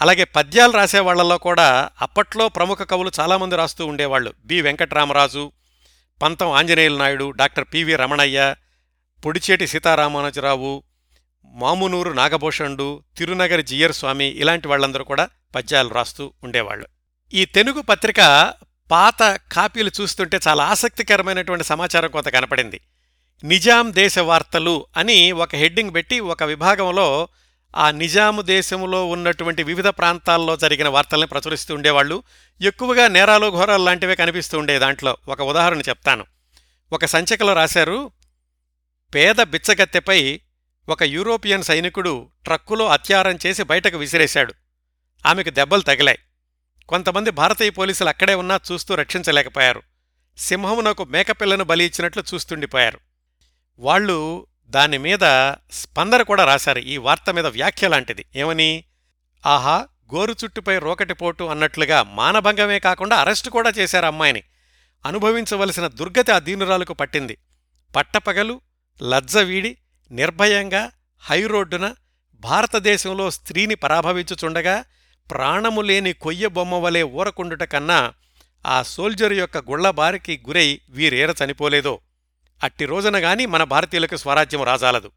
అలాగే పద్యాలు రాసేవాళ్ళలో కూడా అప్పట్లో ప్రముఖ కవులు చాలామంది రాస్తూ ఉండేవాళ్ళు B. Venkataramaraju Pantham Anjaneyula Naidu doctor P V Ramanaiah Podicheti Seetharamanujarao Mamunuru Nagabhushanudu Tirunagari Jeeyar Swami ఇలాంటి వాళ్ళందరూ కూడా పద్యాలు రాస్తూ ఉండేవాళ్ళు. ఈ తెలుగు పత్రిక పాత కాపీలు చూస్తుంటే చాలా ఆసక్తికరమైనటువంటి సమాచారం కొంత కనపడింది. నిజాం దేశ వార్తలు అని ఒక హెడ్డింగ్ పెట్టి ఒక విభాగంలో ఆ నిజాము దేశంలో ఉన్నటువంటి వివిధ ప్రాంతాల్లో జరిగిన వార్తల్ని ప్రచురిస్తూ ఉండేవాళ్ళు. ఎక్కువగా నేరాలు ఘోరాలు లాంటివే కనిపిస్తూ ఉండే దాంట్లో. ఒక ఉదాహరణ చెప్తాను. ఒక సంచికలో రాశారు పేద బిచ్చగత్తెపై ఒక యూరోపియన్ సైనికుడు ట్రక్కులో అత్యారం చేసి బయటకు విసిరేశాడు. ఆమెకు దెబ్బలు తగిలాయి. కొంతమంది భారతీయ పోలీసులు అక్కడే ఉన్నా చూస్తూ రక్షించలేకపోయారు. సింహమునకు మేకపిల్లను బలి ఇచ్చినట్లు చూస్తుండిపోయారు. వాళ్ళు దాని మీద స్పందన కూడా రాశారు. ఈ వార్త మీద వ్యాఖ్య లాంటిది. ఏమని? ఆహా గోరు చుట్టుపై రోకటిపోటు అన్నట్లుగా మానభంగమే కాకుండా అరెస్టు కూడా చేశారు అమ్మాయిని. అనుభవించవలసిన దుర్గతి ఆ దీనురాలకు పట్టింది. పట్టపగలు లజ్జవీడి నిర్భయంగా హైరోడ్డున భారతదేశంలో స్త్రీని పరాభవించుచుండగా ప్రాణము లేని కొయ్య బొమ్మ వలె ఊరకుండుట కన్నా ఆ సోల్జర్ యొక్క గుళ్ళబారికి గురై వీరేర చనిపోలేదో అట్టి రోజున గాని మన భారతీయులకు స్వరాజ్యం రాజాలదు.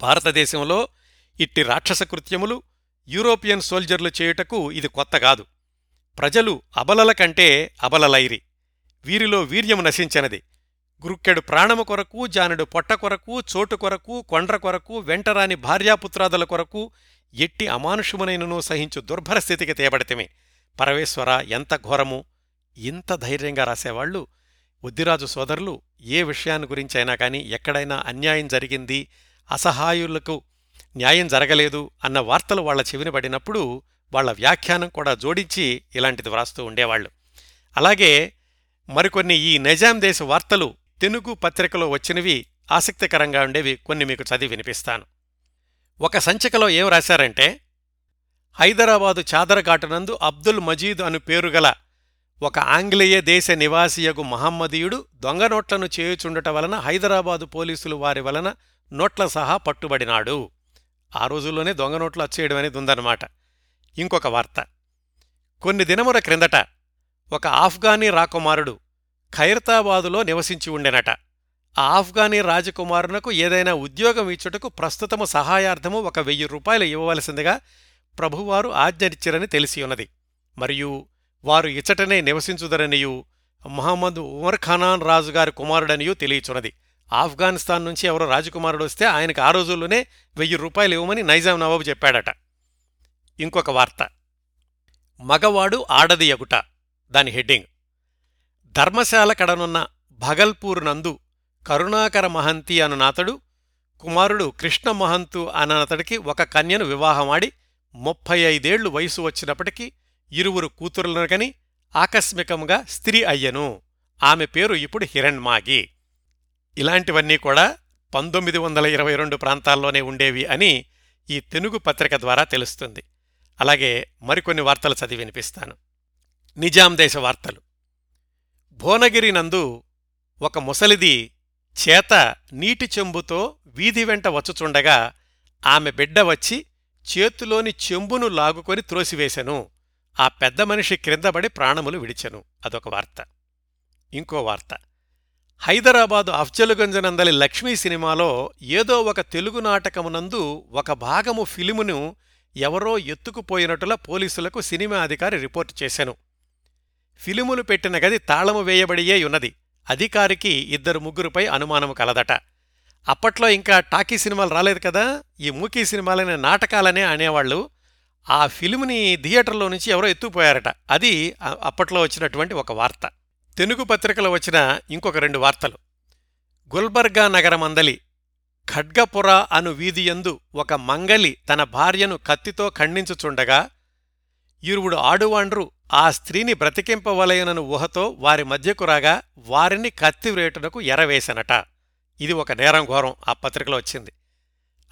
భారతదేశంలో ఇట్టి రాక్షస కృత్యములు యూరోపియన్ సోల్జర్లు చేయుటకు ఇది కొత్త కాదు. ప్రజలు అబలల కంటే అబలలైరి. వీరిలో వీర్యము నశించినది. గురుక్కెడు ప్రాణము కొరకు జానుడు పొట్ట కొరకు చోటు కొరకు కొండ్ర కొరకు వెంటరాని భార్యాపుత్రాదుల కొరకు ఎట్టి అమానుషమునైనను సహించు దుర్భర స్థితికి తేబడితమే. పరమేశ్వర ఎంత ఘోరము! ఇంత ధైర్యంగా రాసేవాళ్ళు ఉద్దిరాజు సోదరులు ఏ విషయాన్ని గురించైనా కాని ఎక్కడైనా అన్యాయం జరిగింది అసహాయులకు న్యాయం జరగలేదు అన్న వార్తలు వాళ్ళ చెవిని పడినప్పుడు వాళ్ళ వ్యాఖ్యానం కూడా జోడించి ఇలాంటిది వ్రాస్తూ ఉండేవాళ్ళు అలాగే మరికొన్ని ఈ నిజాం దేశ వార్తలు తెలుగు పత్రికలో వచ్చినవి ఆసక్తికరంగా ఉండేవి కొన్ని మీకు చదివి వినిపిస్తాను. ఒక సంచికలో ఏం రాశారంటే హైదరాబాదు చాదరఘాటునందు అబ్దుల్ మజీద్ అను పేరుగల ఒక ఆంగ్లేయ దేశ నివాసియగు మహమ్మదీయుడు దొంగ నోట్లను చేయుచుండట వలన హైదరాబాదు పోలీసులు వారి వలన నోట్ల సహా పట్టుబడినాడు. ఆ రోజుల్లోనే దొంగ నోట్లు అచ్చేయడం అనేది ఉందన్నమాట. ఇంకొక వార్త. కొన్ని దినముల క్రిందట ఒక ఆఫ్ఘానీ రాకుమారుడు ఖైరతాబాదులో నివసించి ఉండెనట. ఆ ఆఫ్ఘానీ రాజకుమారునకు ఏదైనా ఉద్యోగం ఇచ్చుటకు ప్రస్తుతము సహాయార్థము ఒక వెయ్యి రూపాయలు ఇవ్వవలసిందిగా ప్రభువారు ఆజ్ఞనిచ్చిరని తెలిసియున్నది మరియు వారు ఇచ్చటనే నివసించుదరనియు మహమ్మద్ ఉమర్ ఖానాన్ రాజుగారి కుమారుడనియూ తెలియచున్నది. ఆఫ్ఘనిస్తాన్ నుంచి ఎవరో రాజకుమారుడు వస్తే ఆయనకు ఆ రోజుల్లోనే వెయ్యి రూపాయలు ఇవ్వమని నైజాం నవాబు చెప్పాడట. ఇంకొక వార్త. మగవాడు ఆడది ఎగుట. దాని హెడ్డింగ్. ధర్మశాల కడనున్న భగల్పూర్ నందు కరుణాకర మహంతి అనునాతడు కుమారుడు కృష్ణ మహంతు అనతడికి ఒక కన్యను వివాహమాడి ముప్పై ఐదేళ్ళు వయసు వచ్చినప్పటికీ ఇరువురు కూతురులను గని ఆకస్మికంగా స్త్రీ అయ్యను. ఆమె పేరు ఇప్పుడు హిరణ్మాగి. ఇలాంటివన్నీ కూడా పంతొమ్మిది వందల ఇరవై రెండు ప్రాంతాల్లోనే ఉండేవి అని ఈ తెలుగు పత్రిక ద్వారా తెలుస్తుంది. అలాగే మరికొన్ని వార్తలు చదివి వినిపిస్తాను. నిజాం దేశ వార్తలు. భువనగిరి నందు ఒక ముసలిది చేత నీటి చెంబుతో వీధి వెంట వచ్చుచుండగా ఆమె బిడ్డ వచ్చి చేతిలోని చెంబును లాగుకొని త్రోసివేశను. ఆ పెద్ద మనిషి క్రిందబడి ప్రాణములు విడిచెను. అదొక వార్త. ఇంకో వార్త. హైదరాబాదు అఫ్జలుగంజనందలి లక్ష్మీ సినిమాలో ఏదో ఒక తెలుగు నాటకమునందు ఒక భాగము ఫిలిమును ఎవరో ఎత్తుకుపోయినట్టులా పోలీసులకు సినిమా అధికారి రిపోర్టు చేశాను ఫిలిములు పెట్టిన గది తాళము వేయబడియే ఉన్నది. అధికారికి ఇద్దరు ముగ్గురుపై అనుమానము కలదట. అప్పట్లో ఇంకా టాకీ సినిమాలు రాలేదు కదా? ఈ మూకీ సినిమాలనే నాటకాలనే అనేవాళ్ళు ఆ ఫిలిముని థియేటర్లో నుంచి ఎవరో ఎత్తుకుపోయారట. అది అప్పట్లో వచ్చినటువంటి ఒక వార్త. తెలుగు పత్రికలో వచ్చిన ఇంకొక రెండు వార్తలు. గుల్బర్గా నగరమందలి ఖడ్గపుర అను వీధియందు ఒక మంగలి తన భార్యను కత్తితో ఖండించుచుండగా ఇరువుడు ఆడువాండ్రు ఆ స్త్రీని బ్రతికింపవలయనను ఊహతో వారి మధ్యకు రాగా వారిని కత్తివ్రేటునకు ఎరవేశనట ఇది ఒక నేరం ఘోరం ఆ పత్రికలో వచ్చింది.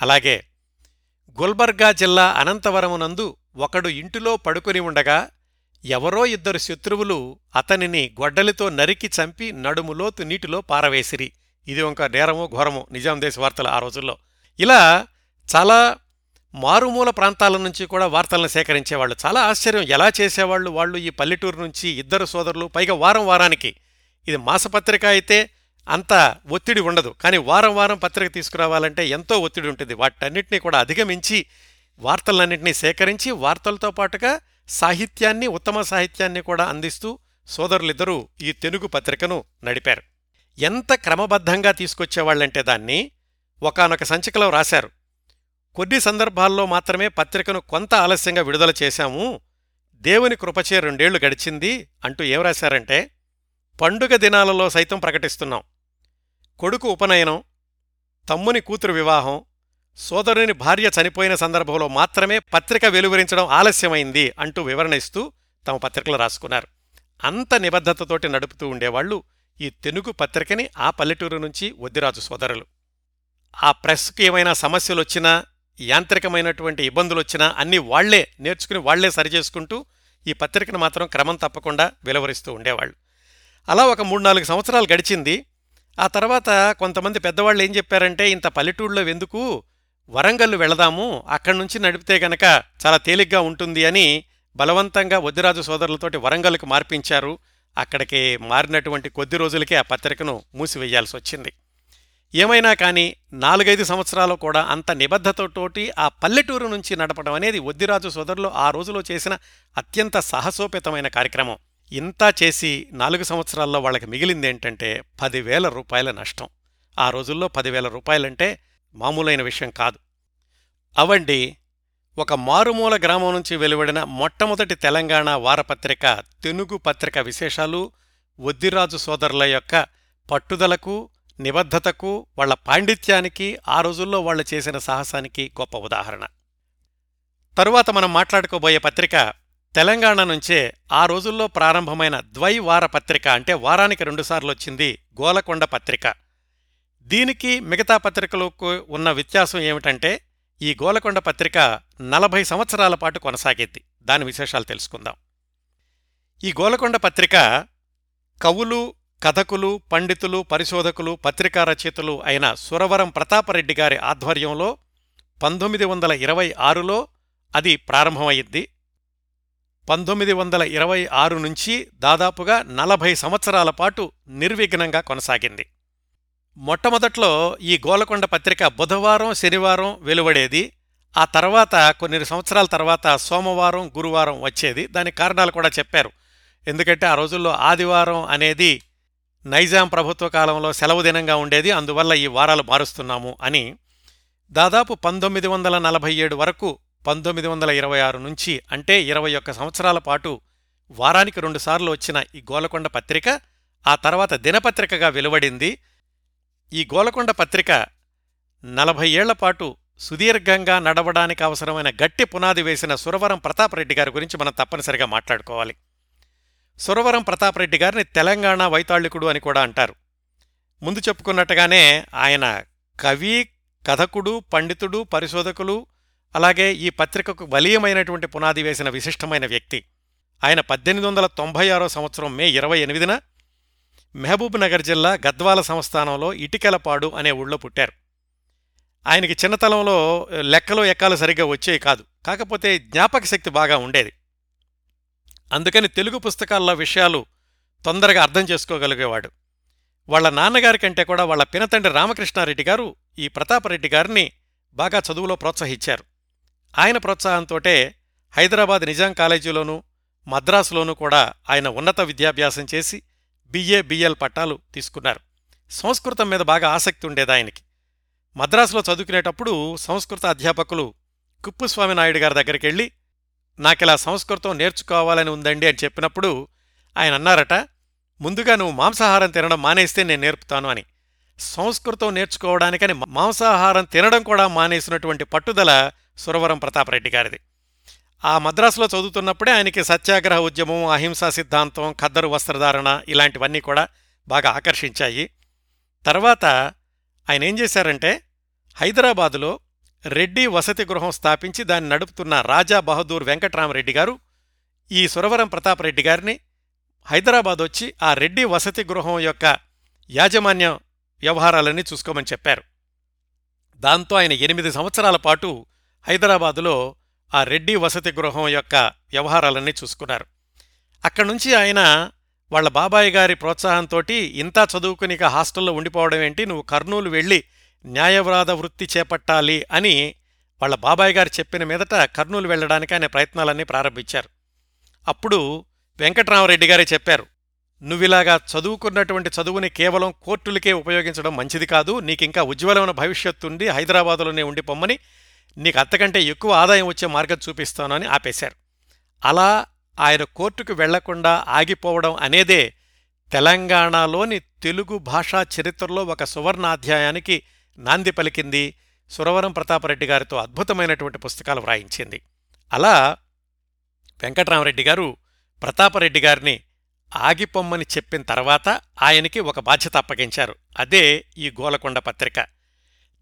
అలాగే గుల్బర్గా జిల్లా అనంతవరమునందు ఒకడు ఇంటిలో పడుకుని ఉండగా ఎవరో ఇద్దరు శత్రువులు అతనిని గొడ్డలితో నరికి చంపి నడుములోతు నీటిలో పారవేసిరి. ఇది ఒక నేరము ఘోరము నిజాం దేశ వార్తలు ఆ రోజుల్లో. ఇలా చాలా మారుమూల ప్రాంతాల నుంచి కూడా వార్తలను సేకరించేవాళ్ళు. చాలా ఆశ్చర్యం ఎలా చేసేవాళ్ళు వాళ్ళు ఈ పల్లెటూరు నుంచి ఇద్దరు సోదరులు. పైగా వారం వారానికి ఇది మాసపత్రిక అయితే అంత ఒత్తిడి ఉండదు. కానీ వారం వారం పత్రిక తీసుకురావాలంటే ఎంతో ఒత్తిడి ఉంటుంది. వాటన్నిటినీ కూడా అధిగమించి వార్తలన్నింటినీ సేకరించి వార్తలతో పాటుగా సాహిత్యాన్ని ఉత్తమ సాహిత్యాన్ని కూడా అందిస్తూ సోదరులిద్దరూ ఈ తెలుగు పత్రికను నడిపారు. ఎంత క్రమబద్ధంగా తీసుకొచ్చేవాళ్ళంటే దాన్ని ఒకానొక సంచికలో రాశారు. కొన్ని సందర్భాల్లో మాత్రమే పత్రికను కొంత ఆలస్యంగా విడుదల చేశాము. దేవుని కృపచే రెండేళ్ళు గడిచింది అంటూ ఏం రాశారంటే పండుగ దినాలలో సైతం ప్రకటిస్తున్నాం. కొడుకు ఉపనయనం తమ్ముని కూతురు వివాహం సోదరుని భార్య చనిపోయిన సందర్భంలో మాత్రమే పత్రిక వెలువరించడం ఆలస్యమైంది అంటూ వివరణ ఇస్తూ తమ పత్రికలు రాసుకున్నారు. అంత నిబద్ధతతోటి నడుపుతూ ఉండేవాళ్ళు ఈ తెలుగు పత్రికని ఆ పల్లెటూరు నుంచి వద్దిరాజు సోదరులు. ఆ ప్రెస్కి ఏమైనా సమస్యలొచ్చినా యాంత్రికమైనటువంటి ఇబ్బందులొచ్చినా అన్నీ వాళ్ళే నేర్చుకుని వాళ్ళే సరిచేసుకుంటూ ఈ పత్రికను మాత్రం క్రమం తప్పకుండా వెలువరిస్తూ ఉండేవాళ్ళు. అలా ఒక మూడు నాలుగు సంవత్సరాలు గడిచింది. ఆ తర్వాత కొంతమంది పెద్దవాళ్ళు ఏం చెప్పారంటే ఇంత పల్లెటూళ్ళలో ఎందుకు? వరంగల్లు వెళదాము. అక్కడి నుంచి నడిపితే గనక చాలా తేలిగ్గా ఉంటుంది అని బలవంతంగా వద్దిరాజు సోదరులతోటి వరంగల్కు మార్పించారు. అక్కడికి మారినటువంటి కొద్ది రోజులకే ఆ పత్రికను మూసివేయాల్సి వచ్చింది. ఏమైనా కానీ నాలుగైదు సంవత్సరాలు కూడా అంత నిబద్ధతతోటి ఆ పల్లెటూరు నుంచి నడపడం అనేది వద్దిరాజు సోదరులు ఆ రోజులో చేసిన అత్యంత సాహసోపేతమైన కార్యక్రమం. ఇంతా చేసి నాలుగు సంవత్సరాల్లో వాళ్ళకి మిగిలింది ఏంటంటే పదివేల రూపాయల నష్టం. ఆ రోజుల్లో పదివేల రూపాయలంటే మామూలైన విషయం కాదు. అవండి ఒక మారుమూల గ్రామం నుంచి వెలువడిన మొట్టమొదటి తెలంగాణ వారపత్రిక తెనుగు పత్రిక విశేషాలు వద్దిరాజు సోదరుల యొక్క పట్టుదలకు నిబద్ధతకు వాళ్ళ పాండిత్యానికి ఆ రోజుల్లో వాళ్ళు చేసిన సాహసానికి గొప్ప ఉదాహరణ. తరువాత మనం మాట్లాడుకోబోయే పత్రిక తెలంగాణ నుంచే ఆ రోజుల్లో ప్రారంభమైన ద్వైవార పత్రిక అంటే వారానికి రెండుసార్లు వచ్చింది గోలకొండ పత్రిక. దీనికి మిగతా పత్రికలకు ఉన్న వ్యత్యాసం ఏమిటంటే ఈ గోలకొండ పత్రిక నలభై సంవత్సరాల పాటు కొనసాగింది. దాని విశేషాలు తెలుసుకుందాం. ఈ గోలకొండ పత్రిక కవులు కథకులు పండితులు పరిశోధకులు పత్రికా రచయితలు అయిన సురవరం ప్రతాపరెడ్డి గారి ఆధ్వర్యంలో పంతొమ్మిది వందల ఇరవై ఆరులో అది ప్రారంభమయ్యింది పంతొమ్మిది వందల ఇరవై ఆరు నుంచి దాదాపుగా నలభై సంవత్సరాల పాటు నిర్విఘ్నంగా కొనసాగింది. మొట్టమొదట్లో ఈ గోలకొండ పత్రిక బుధవారం శనివారం వెలువడేది. ఆ తర్వాత కొన్ని సంవత్సరాల తర్వాత సోమవారం గురువారం వచ్చేది. దాని కారణాలు కూడా చెప్పారు. ఎందుకంటే ఆ రోజుల్లో ఆదివారం అనేది నైజాం ప్రభుత్వ కాలంలో సెలవు దినంగా ఉండేది. అందువల్ల ఈ వారాలు మారుస్తున్నాము అని. దాదాపు పంతొమ్మిది వందల నలభై ఏడు వరకు పంతొమ్మిది వందల ఇరవై ఆరు నుంచి అంటే ఇరవై ఒక్క సంవత్సరాల పాటు వారానికి రెండుసార్లు వచ్చిన ఈ గోలకొండ పత్రిక ఆ తర్వాత దినపత్రికగా వెలువడింది. ఈ గోలకొండ పత్రిక నలభై ఏళ్ళపాటు సుదీర్ఘంగా నడవడానికి అవసరమైన గట్టి పునాది వేసిన సురవరం ప్రతాపరెడ్డి గారి గురించి మనం తప్పనిసరిగా మాట్లాడుకోవాలి. సురవరం ప్రతాపరెడ్డి గారిని తెలంగాణ వైతాళికుడు అని కూడా అంటారు. ముందు చెప్పుకున్నట్టుగానే ఆయన కవి కథకుడు పండితుడు పరిశోధకులు అలాగే ఈ పత్రికకు బలీయమైనటువంటి పునాది వేసిన విశిష్టమైన వ్యక్తి. ఆయన పద్దెనిమిది వందల తొంభై ఆరో సంవత్సరం మే ఇరవై ఎనిమిదిన మహబూబ్ నగర్ జిల్లా గద్వాల సంస్థానంలో ఇటికెలపాడు అనే ఊళ్ళో పుట్టారు. ఆయనకి చిన్నతనంలో లెక్కలు ఎక్కాలు సరిగ్గా వచ్చేవి కాదు. కాకపోతే జ్ఞాపక శక్తి బాగా ఉండేది. అందుకని తెలుగు పుస్తకాల్లో విషయాలు తొందరగా అర్థం చేసుకోగలిగేవాడు. వాళ్ళ నాన్నగారి కంటే కూడా వాళ్ళ పినతండ్రి రామకృష్ణారెడ్డి గారు ఈ ప్రతాపరెడ్డి గారిని బాగా చదువులో ప్రోత్సహించారు. ఆయన ప్రోత్సాహంతోటే హైదరాబాద్ నిజాం కాలేజీలోనూ మద్రాసులోనూ కూడా ఆయన ఉన్నత విద్యాభ్యాసం చేసి బిఏ బిఎల్ పట్టాలు తీసుకున్నారు. సంస్కృతం మీద బాగా ఆసక్తి ఉండేది ఆయనకి. మద్రాసులో చదువుకునేటప్పుడు సంస్కృత అధ్యాపకులు కుప్పుస్వామి నాయుడు గారి దగ్గరికి వెళ్ళి నాకిలా సంస్కృతం నేర్చుకోవాలని ఉందండి అని చెప్పినప్పుడు ఆయన అన్నారట ముందుగా నువ్వు మాంసాహారం తినడం మానేస్తే నేను నేర్పుతాను అని. సంస్కృతం నేర్చుకోవడానికని మాంసాహారం తినడం కూడా మానేసినటువంటి పట్టుదల సురవరం ప్రతాపరెడ్డి గారిది. ఆ మద్రాసులో చదువుతున్నప్పుడే ఆయనకి సత్యాగ్రహ ఉద్యమం అహింసా సిద్ధాంతం ఖద్దరు వస్త్రధారణ ఇలాంటివన్నీ కూడా బాగా ఆకర్షించాయి. తర్వాత ఆయన ఏం చేశారంటే హైదరాబాదులో రెడ్డి వసతి గృహం స్థాపించి దాన్ని నడుపుతున్న రాజా బహదూర్ వెంకట్రామరెడ్డి గారు ఈ సురవరం ప్రతాపరెడ్డి గారిని హైదరాబాద్ వచ్చి ఆ రెడ్డి వసతి గృహం యొక్క యాజమాన్యం వ్యవహారాలన్నీ చూసుకోమని చెప్పారు. దాంతో ఆయన ఎనిమిది సంవత్సరాల పాటు హైదరాబాదులో ఆ రెడ్డి వసతి గృహం యొక్క వ్యవహారాలన్నీ చూసుకున్నారు. అక్కడి నుంచి ఆయన వాళ్ళ బాబాయి గారి ప్రోత్సాహంతో ఇంతా చదువుకుని ఇక హాస్టల్లో ఉండిపోవడం ఏంటి? నువ్వు కర్నూలు వెళ్ళి న్యాయవ్రాధ వృత్తి చేపట్టాలి అని వాళ్ళ బాబాయ్ గారు చెప్పిన మీదట కర్నూలు వెళ్ళడానికి ఆయన ప్రయత్నాలన్నీ ప్రారంభించారు. అప్పుడు వెంకట్రామరెడ్డి గారే చెప్పారు. నువ్విలాగా చదువుకున్నటువంటి చదువుని కేవలం కోర్టులకే ఉపయోగించడం మంచిది కాదు. నీకింకా ఉజ్వలమైన భవిష్యత్తు ఉంది హైదరాబాదులోనే ఉండిపోమ్మని నీకు అంతకంటే ఎక్కువ ఆదాయం వచ్చే మార్గం చూపిస్తానని ఆపేశారు. అలా ఆయన కోర్టుకు వెళ్ళకుండా ఆగిపోవడం అనేదే తెలంగాణలోని తెలుగు భాషా చరిత్రలో ఒక సువర్ణాధ్యాయానికి నాంది పలికింది సురవరం ప్రతాపరెడ్డి గారితో అద్భుతమైనటువంటి పుస్తకాలు వ్రాయించింది. అలా వెంకట్రామరెడ్డి గారు ప్రతాపరెడ్డి గారిని ఆగిపొమ్మని చెప్పిన తర్వాత ఆయనకి ఒక బాధ్యత అప్పగించారు. అదే ఈ గోలకొండ పత్రిక.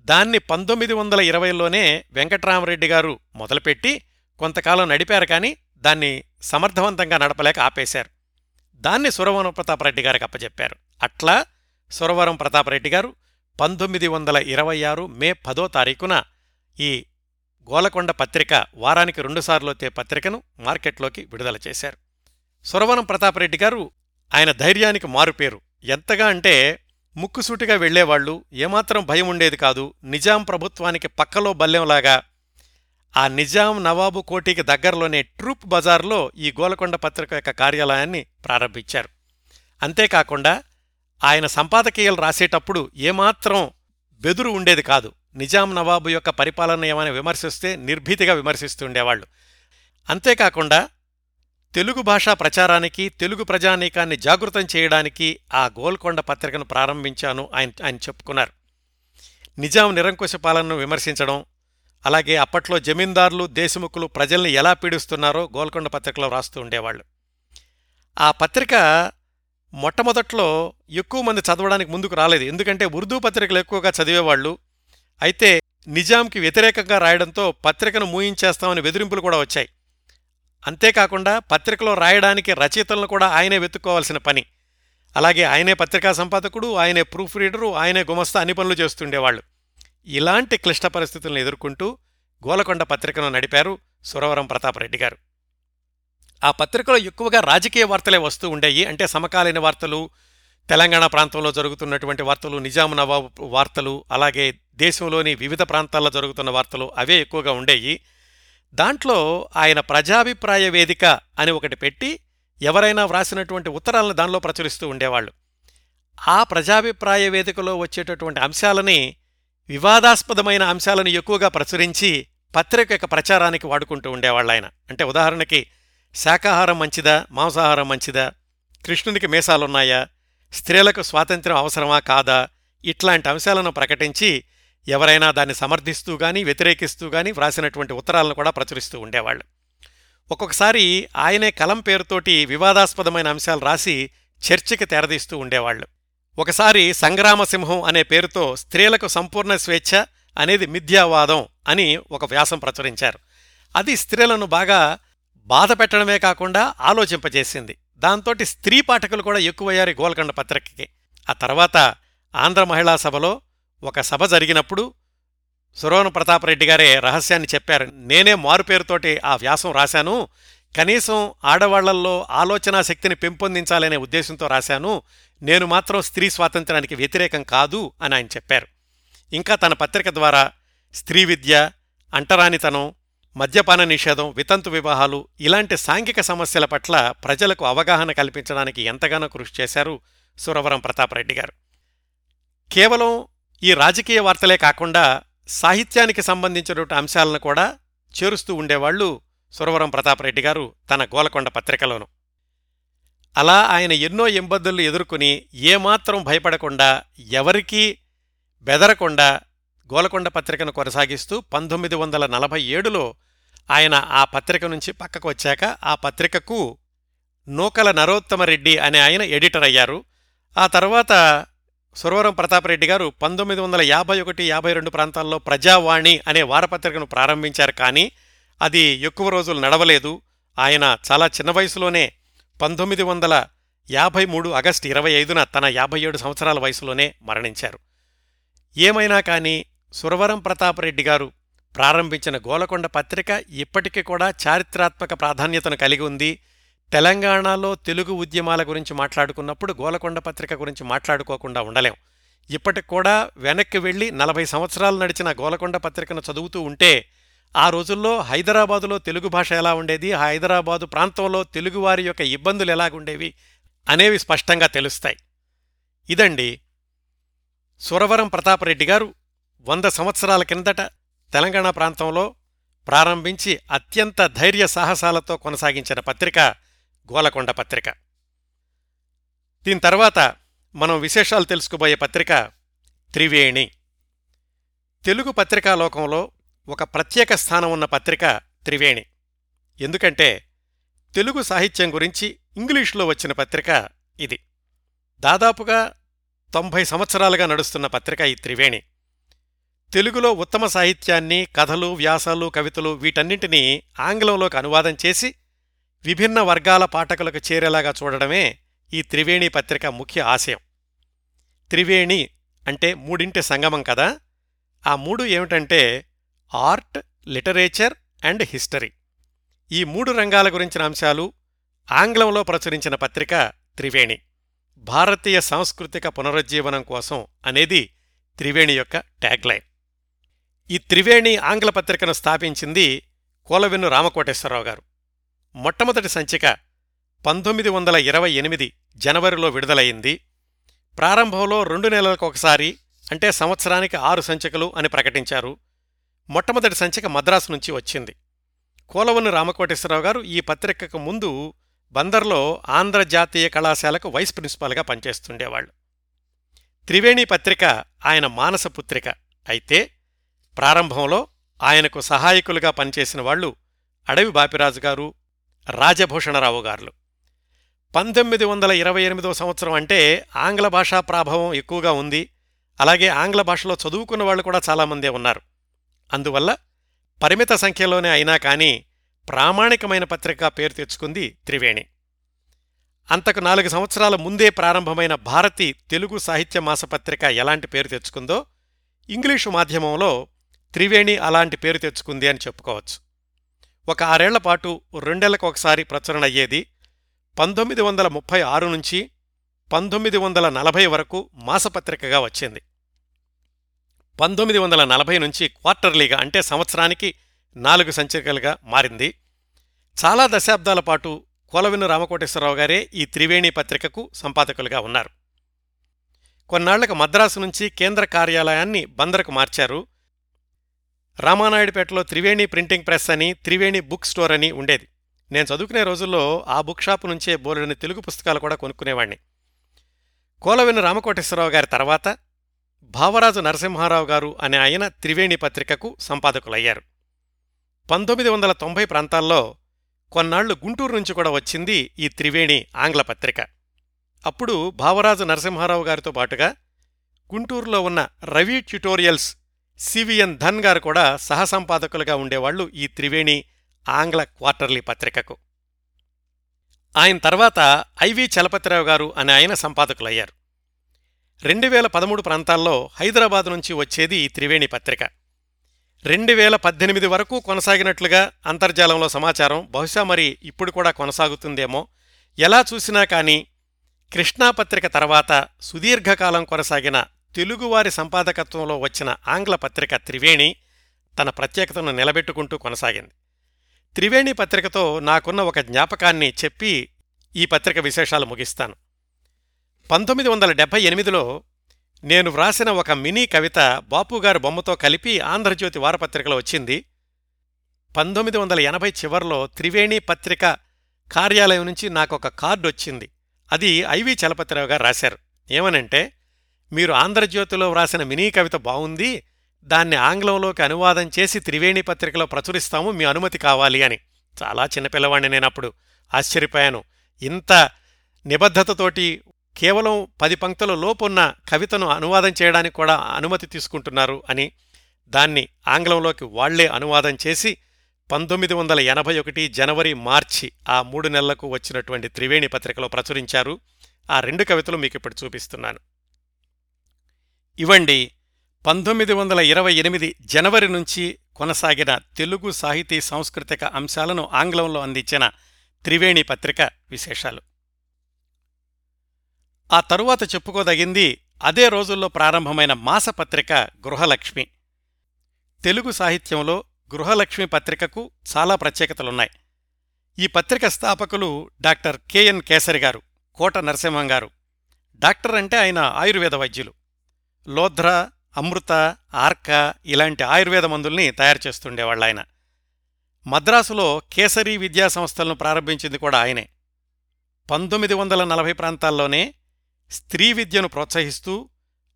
దాన్ని పంతొమ్మిది వందల ఇరవైలోనే వెంకట్రామరెడ్డి గారు మొదలుపెట్టి కొంతకాలం నడిపారు కానీ దాన్ని సమర్థవంతంగా నడపలేక ఆపేశారు. దాన్ని సురవరం ప్రతాపరెడ్డి గారికి అప్పచెప్పారు అట్లా సురవరం ప్రతాపరెడ్డి గారు పంతొమ్మిది వందల ఇరవై ఆరు మే పదో తారీఖున ఈ గోలకొండ పత్రిక వారానికి రెండుసార్లు వచ్చే పత్రికను మార్కెట్లోకి విడుదల చేశారు. సురవరం ప్రతాపరెడ్డి గారు ఆయన ధైర్యానికి మారుపేరు. ఎంతగా అంటే ముక్కుసూటిగా వెళ్ళేవాళ్ళు ఏమాత్రం భయం ఉండేది కాదు. నిజాం ప్రభుత్వానికి పక్కలో బల్లెంలాగా ఆ నిజాం నవాబు కోటికి దగ్గరలోనే ట్రూప్ బజార్లో ఈ గోలకొండ పత్రిక యొక్క కార్యాలయాన్ని ప్రారంభించారు. అంతేకాకుండా ఆయన సంపాదకీయాలు రాసేటప్పుడు ఏమాత్రం బెదురు ఉండేది కాదు. నిజాం నవాబు యొక్క పరిపాలన ఏమైనా విమర్శిస్తే నిర్భీతిగా విమర్శిస్తుండేవాళ్ళు అంతేకాకుండా తెలుగు భాషా ప్రచారానికి తెలుగు ప్రజానీకాన్ని జాగృతం చేయడానికి ఆ గోల్కొండ పత్రికను ప్రారంభించాను ఆయన ఆయన చెప్పుకున్నారు. నిజాం నిరంకుశ పాలనను విమర్శించడం అలాగే అప్పట్లో జమీందారులు దేశముఖులు ప్రజల్ని ఎలా పీడిస్తున్నారో గోల్కొండ పత్రికలో రాస్తూ ఉండేవాళ్ళు. ఆ పత్రిక మొట్టమొదట్లో ఎక్కువ మంది చదవడానికి ముందుకు రాలేదు. ఎందుకంటే ఉర్దూ పత్రికలు ఎక్కువగా చదివేవాళ్ళు. అయితే నిజాంకి వ్యతిరేకంగా రాయడంతో పత్రికను మూయించేస్తామని బెదిరింపులు కూడా వచ్చాయి. అంతేకాకుండా పత్రికలో రాయడానికి రచయితలను కూడా ఆయనే వెతుక్కోవాల్సిన పని. అలాగే ఆయనే పత్రికా సంపాదకుడు ఆయనే ప్రూఫ్ రీడరు ఆయనే గుమస్తా అన్ని పనులు చేస్తుండేవాళ్ళు. ఇలాంటి క్లిష్ట పరిస్థితులను ఎదుర్కొంటూ గోలకొండ పత్రికను నడిపారు సురవరం ప్రతాపరెడ్డి గారు. ఆ పత్రికలో ఎక్కువగా రాజకీయ వార్తలే వస్తూ ఉండేవి అంటే సమకాలీన వార్తలు తెలంగాణ ప్రాంతంలో జరుగుతున్నటువంటి వార్తలు నిజాం నవాబు వార్తలు అలాగే దేశంలోని వివిధ ప్రాంతాల్లో జరుగుతున్న వార్తలు అవే ఎక్కువగా ఉండేవి దాంట్లో ఆయన ప్రజాభిప్రాయ వేదిక అని ఒకటి పెట్టి ఎవరైనా వ్రాసినటువంటి ఉత్తరాలను దానిలో ప్రచురిస్తూ ఉండేవాళ్ళు. ఆ ప్రజాభిప్రాయ వేదికలో వచ్చేటటువంటి అంశాలని వివాదాస్పదమైన అంశాలను ఎక్కువగా ప్రచురించి పత్రిక యొక్క ప్రచారానికి వాడుకుంటూ ఉండేవాళ్ళు ఆయన. అంటే ఉదాహరణకి శాకాహారం మంచిదా మాంసాహారం మంచిదా కృష్ణునికి మీసాలున్నాయా స్త్రీలకు స్వాతంత్ర్యం అవసరమా కాదా ఇట్లాంటి అంశాలను ప్రకటించి ఎవరైనా దాన్ని సమర్థిస్తూ కానీ వ్యతిరేకిస్తూ కానీ వ్రాసినటువంటి ఉత్తరాలను కూడా ప్రచురిస్తూ ఉండేవాళ్ళు. ఒక్కొక్కసారి ఆయనే కలం పేరుతోటి వివాదాస్పదమైన అంశాలు రాసి చర్చకి తెరదీస్తూ ఉండేవాళ్ళు. ఒకసారి సంగ్రామసింహం అనే పేరుతో స్త్రీలకు సంపూర్ణ స్వేచ్ఛ అనేది మిథ్యావాదం అని ఒక వ్యాసం ప్రచురించారు. అది స్త్రీలను బాగా బాధ పెట్టడమే కాకుండా ఆలోచింపజేసింది. దాంతోటి స్త్రీ పాఠకులు కూడా ఎక్కువయ్యారు గోల్కండ గోల్కొండ పత్రికకి. ఆ తర్వాత ఆంధ్ర మహిళా సభలో ఒక సభ జరిగినప్పుడు సురవణ ప్రతాపరెడ్డి గారే రహస్యాన్ని చెప్పారు. నేనే మారుపేరుతోటి ఆ వ్యాసం రాశాను. కనీసం ఆడవాళ్ళల్లో ఆలోచనా శక్తిని పెంపొందించాలనే ఉద్దేశంతో రాశాను. నేను మాత్రం స్త్రీ స్వాతంత్రానికి వ్యతిరేకం కాదు అని ఆయన చెప్పారు. ఇంకా తన పత్రిక ద్వారా స్త్రీ విద్య అంటరానితనం మద్యపాన నిషేధం వితంతు వివాహాలు ఇలాంటి సాంఘిక సమస్యల పట్ల ప్రజలకు అవగాహన కల్పించడానికి ఎంతగానో కృషి చేశారు సురవరం ప్రతాపరెడ్డి గారు. కేవలం ఈ రాజకీయ వార్తలే కాకుండా సాహిత్యానికి సంబంధించినటువంటి అంశాలను కూడా చేరుస్తూ ఉండేవాళ్ళు సురవరం ప్రతాపరెడ్డి గారు తన గోలకొండ పత్రికలోను. అలా ఆయన ఎన్నో ఇబ్బందులు ఎదుర్కొని ఏమాత్రం భయపడకుండా ఎవరికీ బెదరకుండా గోలకొండ పత్రికను కొనసాగిస్తూ పంతొమ్మిది వందల నలభై ఏడులో ఆయన ఆ పత్రిక నుంచి పక్కకు వచ్చాక ఆ పత్రికకు నూకల నరోత్తమరెడ్డి అనే ఆయన ఎడిటర్ అయ్యారు. ఆ తర్వాత సురవరం ప్రతాపరెడ్డి గారు పంతొమ్మిది వందల యాభై ఒకటి యాభై రెండు ప్రాంతాల్లో ప్రజావాణి అనే వారపత్రికను ప్రారంభించారు కానీ అది ఎక్కువ రోజులు నడవలేదు. ఆయన చాలా చిన్న వయసులోనే పంతొమ్మిది వందల యాభై మూడు ఆగస్టు ఇరవై ఐదున తన యాభై ఏడు సంవత్సరాల వయసులోనే మరణించారు. ఏమైనా కానీ సురవరం ప్రతాపరెడ్డి గారు ప్రారంభించిన గోలకొండ పత్రిక ఇప్పటికీ కూడా చారిత్రాత్మక ప్రాధాన్యతను కలిగి ఉంది. తెలంగాణలో తెలుగు ఉద్యమాల గురించి మాట్లాడుకున్నప్పుడు గోలకొండ పత్రిక గురించి మాట్లాడుకోకుండా ఉండలేం. ఇప్పటికి కూడా వెనక్కి వెళ్ళి నలభై సంవత్సరాలు నడిచిన గోలకొండ పత్రికను చదువుతూ ఉంటే ఆ రోజుల్లో హైదరాబాదులో తెలుగు భాష ఎలా ఉండేది? ఆ హైదరాబాదు ప్రాంతంలో తెలుగువారి యొక్క ఇబ్బందులు ఎలాగుండేవి? అనేవి స్పష్టంగా తెలుస్తాయి. ఇదండి సురవరం ప్రతాపరెడ్డి గారు వంద సంవత్సరాల కిందట తెలంగాణ ప్రాంతంలో ప్రారంభించి అత్యంత ధైర్య సాహసాలతో కొనసాగించిన పత్రిక గోలకొండ పత్రిక. దీని తర్వాత మనం విశేషాలు తెలుసుకుపోయే పత్రిక త్రివేణి. తెలుగు పత్రికా లోకంలో ఒక ప్రత్యేక స్థానం ఉన్న పత్రిక త్రివేణి. ఎందుకంటే తెలుగు సాహిత్యం గురించి ఇంగ్లీషులో వచ్చిన పత్రిక ఇది. దాదాపుగా తొంభై సంవత్సరాలుగా నడుస్తున్న పత్రిక ఈ త్రివేణి. తెలుగులో ఉత్తమ సాహిత్యాన్ని కథలు వ్యాసాలు కవితలు వీటన్నింటినీ ఆంగ్లంలోకి అనువాదం చేసి విభిన్న వర్గాల పాఠకులకు చేరేలాగా చూడడమే ఈ త్రివేణి పత్రిక ముఖ్య ఆశయం. త్రివేణి అంటే మూడింటి సంగమం కదా? ఆ మూడు ఏమిటంటే ఆర్ట్ లిటరేచర్ అండ్ హిస్టరీ. ఈ మూడు రంగాల గురించిన అంశాలు ఆంగ్లంలో ప్రచురించిన పత్రిక త్రివేణి. భారతీయ సాంస్కృతిక పునరుజ్జీవనం కోసం అనేది త్రివేణి యొక్క ట్యాగ్లైన్. ఈ త్రివేణి ఆంగ్ల పత్రికను స్థాపించింది కోలవెన్ను రామకోటేశ్వరరావు గారు. మొట్టమొదటి సంచిక పంతొమ్మిది వందల ఇరవై ఎనిమిది జనవరిలో విడుదలయింది ప్రారంభంలో రెండు నెలలకు ఒకసారి అంటే సంవత్సరానికి ఆరు సంచికలు అని ప్రకటించారు. మొట్టమొదటి సంచిక మద్రాసు నుంచి వచ్చింది. కోలవన్ను రామకోటేశ్వరరావు గారు ఈ పత్రికకు ముందు బందర్లో ఆంధ్ర జాతీయ కళాశాలకు వైస్ ప్రిన్సిపాల్గా పనిచేస్తుండేవాళ్ళు. త్రివేణి పత్రిక ఆయన మానస పుత్రిక. అయితే ప్రారంభంలో ఆయనకు సహాయకులుగా పనిచేసిన వాళ్ళు అడవి బాపిరాజు గారు రాజభూషణరావు గారు. పంతొమ్మిది వందల ఇరవై ఎనిమిదో సంవత్సరం అంటే ఆంగ్ల భాషా ప్రాభావం ఎక్కువగా ఉంది. అలాగే ఆంగ్ల భాషలో చదువుకున్న వాళ్ళు కూడా చాలామందే ఉన్నారు. అందువల్ల పరిమిత సంఖ్యలోనే అయినా కానీ ప్రామాణికమైన పత్రిక పేరు తెచ్చుకుంది త్రివేణి. అంతకు నాలుగు సంవత్సరాల ముందే ప్రారంభమైన భారతి తెలుగు సాహిత్య మాసపత్రిక ఎలాంటి పేరు తెచ్చుకుందో ఇంగ్లీషు మాధ్యమంలో త్రివేణి అలాంటి పేరు తెచ్చుకుంది అని చెప్పుకోవచ్చు. ఒక ఆరేళ్ళ పాటు రెండేళ్ళకు ఒకసారి ప్రచురణ అయ్యేది. పంతొమ్మిది వందల ముప్పై ఆరు నుంచి పంతొమ్మిది వందల నలభై వరకు మాసపత్రికగా వచ్చింది. పంతొమ్మిది వందల నలభై నుంచి క్వార్టర్లీగా అంటే సంవత్సరానికి నాలుగు సంచికలుగా మారింది. చాలా దశాబ్దాల పాటు కోలవిను రామకోటేశ్వరరావు గారే ఈ త్రివేణి పత్రికకు సంపాదకులుగా ఉన్నారు. కొన్నాళ్ళకు మద్రాసు నుంచి కేంద్ర కార్యాలయాన్ని బందరకు మార్చారు. రామానాయుడుపేటలో త్రివేణి ప్రింటింగ్ ప్రెస్ అని త్రివేణి బుక్ స్టోర్ అని ఉండేది. నేను చదువుకునే రోజుల్లో ఆ బుక్ షాప్ నుంచే బోలెడని తెలుగు పుస్తకాలు కూడా కొనుక్కునేవాణ్ణి. కోలవెను రామకోటేశ్వరరావు గారి తర్వాత భావరాజు నరసింహారావు గారు అనే ఆయన త్రివేణి పత్రికకు సంపాదకులయ్యారు. పంతొమ్మిది వందల తొంభై ప్రాంతాల్లో కొన్నాళ్ళు గుంటూరు నుంచి కూడా వచ్చింది ఈ త్రివేణి ఆంగ్ల పత్రిక. అప్పుడు భావరాజు నరసింహారావు గారితో పాటుగా గుంటూరులో ఉన్న రవి ట్యుటోరియల్స్ సివిఎన్ ధన్ గారు కూడా సహసంపాదకులుగా ఉండేవాళ్ళు ఈ త్రివేణి ఆంగ్ల క్వార్టర్లీ పత్రికకు. ఆయన తర్వాత ఐవి చలపతిరావు గారు అనే ఆయన సంపాదకులయ్యారు. రెండు వేల పదమూడు ప్రాంతాల్లో హైదరాబాద్ నుంచి వచ్చేది ఈ త్రివేణి పత్రిక. రెండు వేల పద్దెనిమిది వరకు కొనసాగినట్లుగా అంతర్జాలంలో సమాచారం బహుశా మరి ఇప్పుడు కూడా కొనసాగుతుందేమో ఎలా చూసినా కానీ కృష్ణా పత్రిక తర్వాత సుదీర్ఘకాలం కొనసాగిన తెలుగువారి సంపాదకత్వంలో వచ్చిన ఆంగ్ల పత్రిక త్రివేణి తన ప్రత్యేకతను నిలబెట్టుకుంటూ కొనసాగింది. త్రివేణి పత్రికతో నాకున్న ఒక జ్ఞాపకాన్ని చెప్పి ఈ పత్రిక విశేషాలు ముగిస్తాను. పంతొమ్మిది వందల డెబ్బై ఎనిమిదిలో నేను వ్రాసిన ఒక మినీ కవిత బాపుగారి బొమ్మతో కలిపి ఆంధ్రజ్యోతి వారపత్రికలో వచ్చింది. పంతొమ్మిది వందల ఎనభై చివర్లో త్రివేణి పత్రిక కార్యాలయం నుంచి నాకొక కార్డు వచ్చింది అది ఐవి చలపతిరావు గారు రాశారు. ఏమనంటే మీరు ఆంధ్రజ్యోతిలో వ్రాసిన మినీ కవిత బావుంది. దాన్ని ఆంగ్లంలోకి అనువాదం చేసి త్రివేణి పత్రికలో ప్రచురిస్తాము. మీ అనుమతి కావాలి అని. చాలా చిన్నపిల్లవాడిని నేనప్పుడు ఆశ్చర్యపోయాను. ఇంత నిబద్ధతతోటి కేవలం పది పంక్తుల లోపున్న కవితను అనువాదం చేయడానికి కూడా అనుమతి తీసుకుంటున్నారు అని దాన్ని ఆంగ్లంలోకి వాళ్ళే అనువాదం చేసి పంతొమ్మిది వందల ఎనభై ఒకటి జనవరి మార్చి ఆ మూడు నెలలకు వచ్చినటువంటి త్రివేణి పత్రికలో ప్రచురించారు. ఆ రెండు కవితలు మీకు ఇప్పుడు చూపిస్తున్నాను. ఇవండి పంతొమ్మిది వందల ఇరవై ఎనిమిది జనవరి నుంచి కొనసాగిన తెలుగు సాహితీ సాంస్కృతిక అంశాలను ఆంగ్లంలో అందించిన త్రివేణి పత్రిక విశేషాలు. ఆ తరువాత చెప్పుకోదగింది అదే రోజుల్లో ప్రారంభమైన మాసపత్రిక గృహలక్ష్మి. తెలుగు సాహిత్యంలో గృహలక్ష్మి పత్రికకు చాలా ప్రత్యేకతలున్నాయి. ఈ పత్రిక స్థాపకులు డాక్టర్ కెఎన్ కేసరి గారు కోట నరసింహం గారు. డాక్టర్ అంటే ఆయన ఆయుర్వేద వైద్యులు. లోధ్ర అమృత ఆర్క ఇలాంటి ఆయుర్వేద మందుల్ని తయారు చేస్తుండేవాళ్ళు ఆయన. మద్రాసులో కేసరి విద్యా సంస్థలను ప్రారంభించింది కూడా ఆయనే. పంతొమ్మిది వందల నలభై ప్రాంతాల్లోనే స్త్రీ విద్యను ప్రోత్సహిస్తూ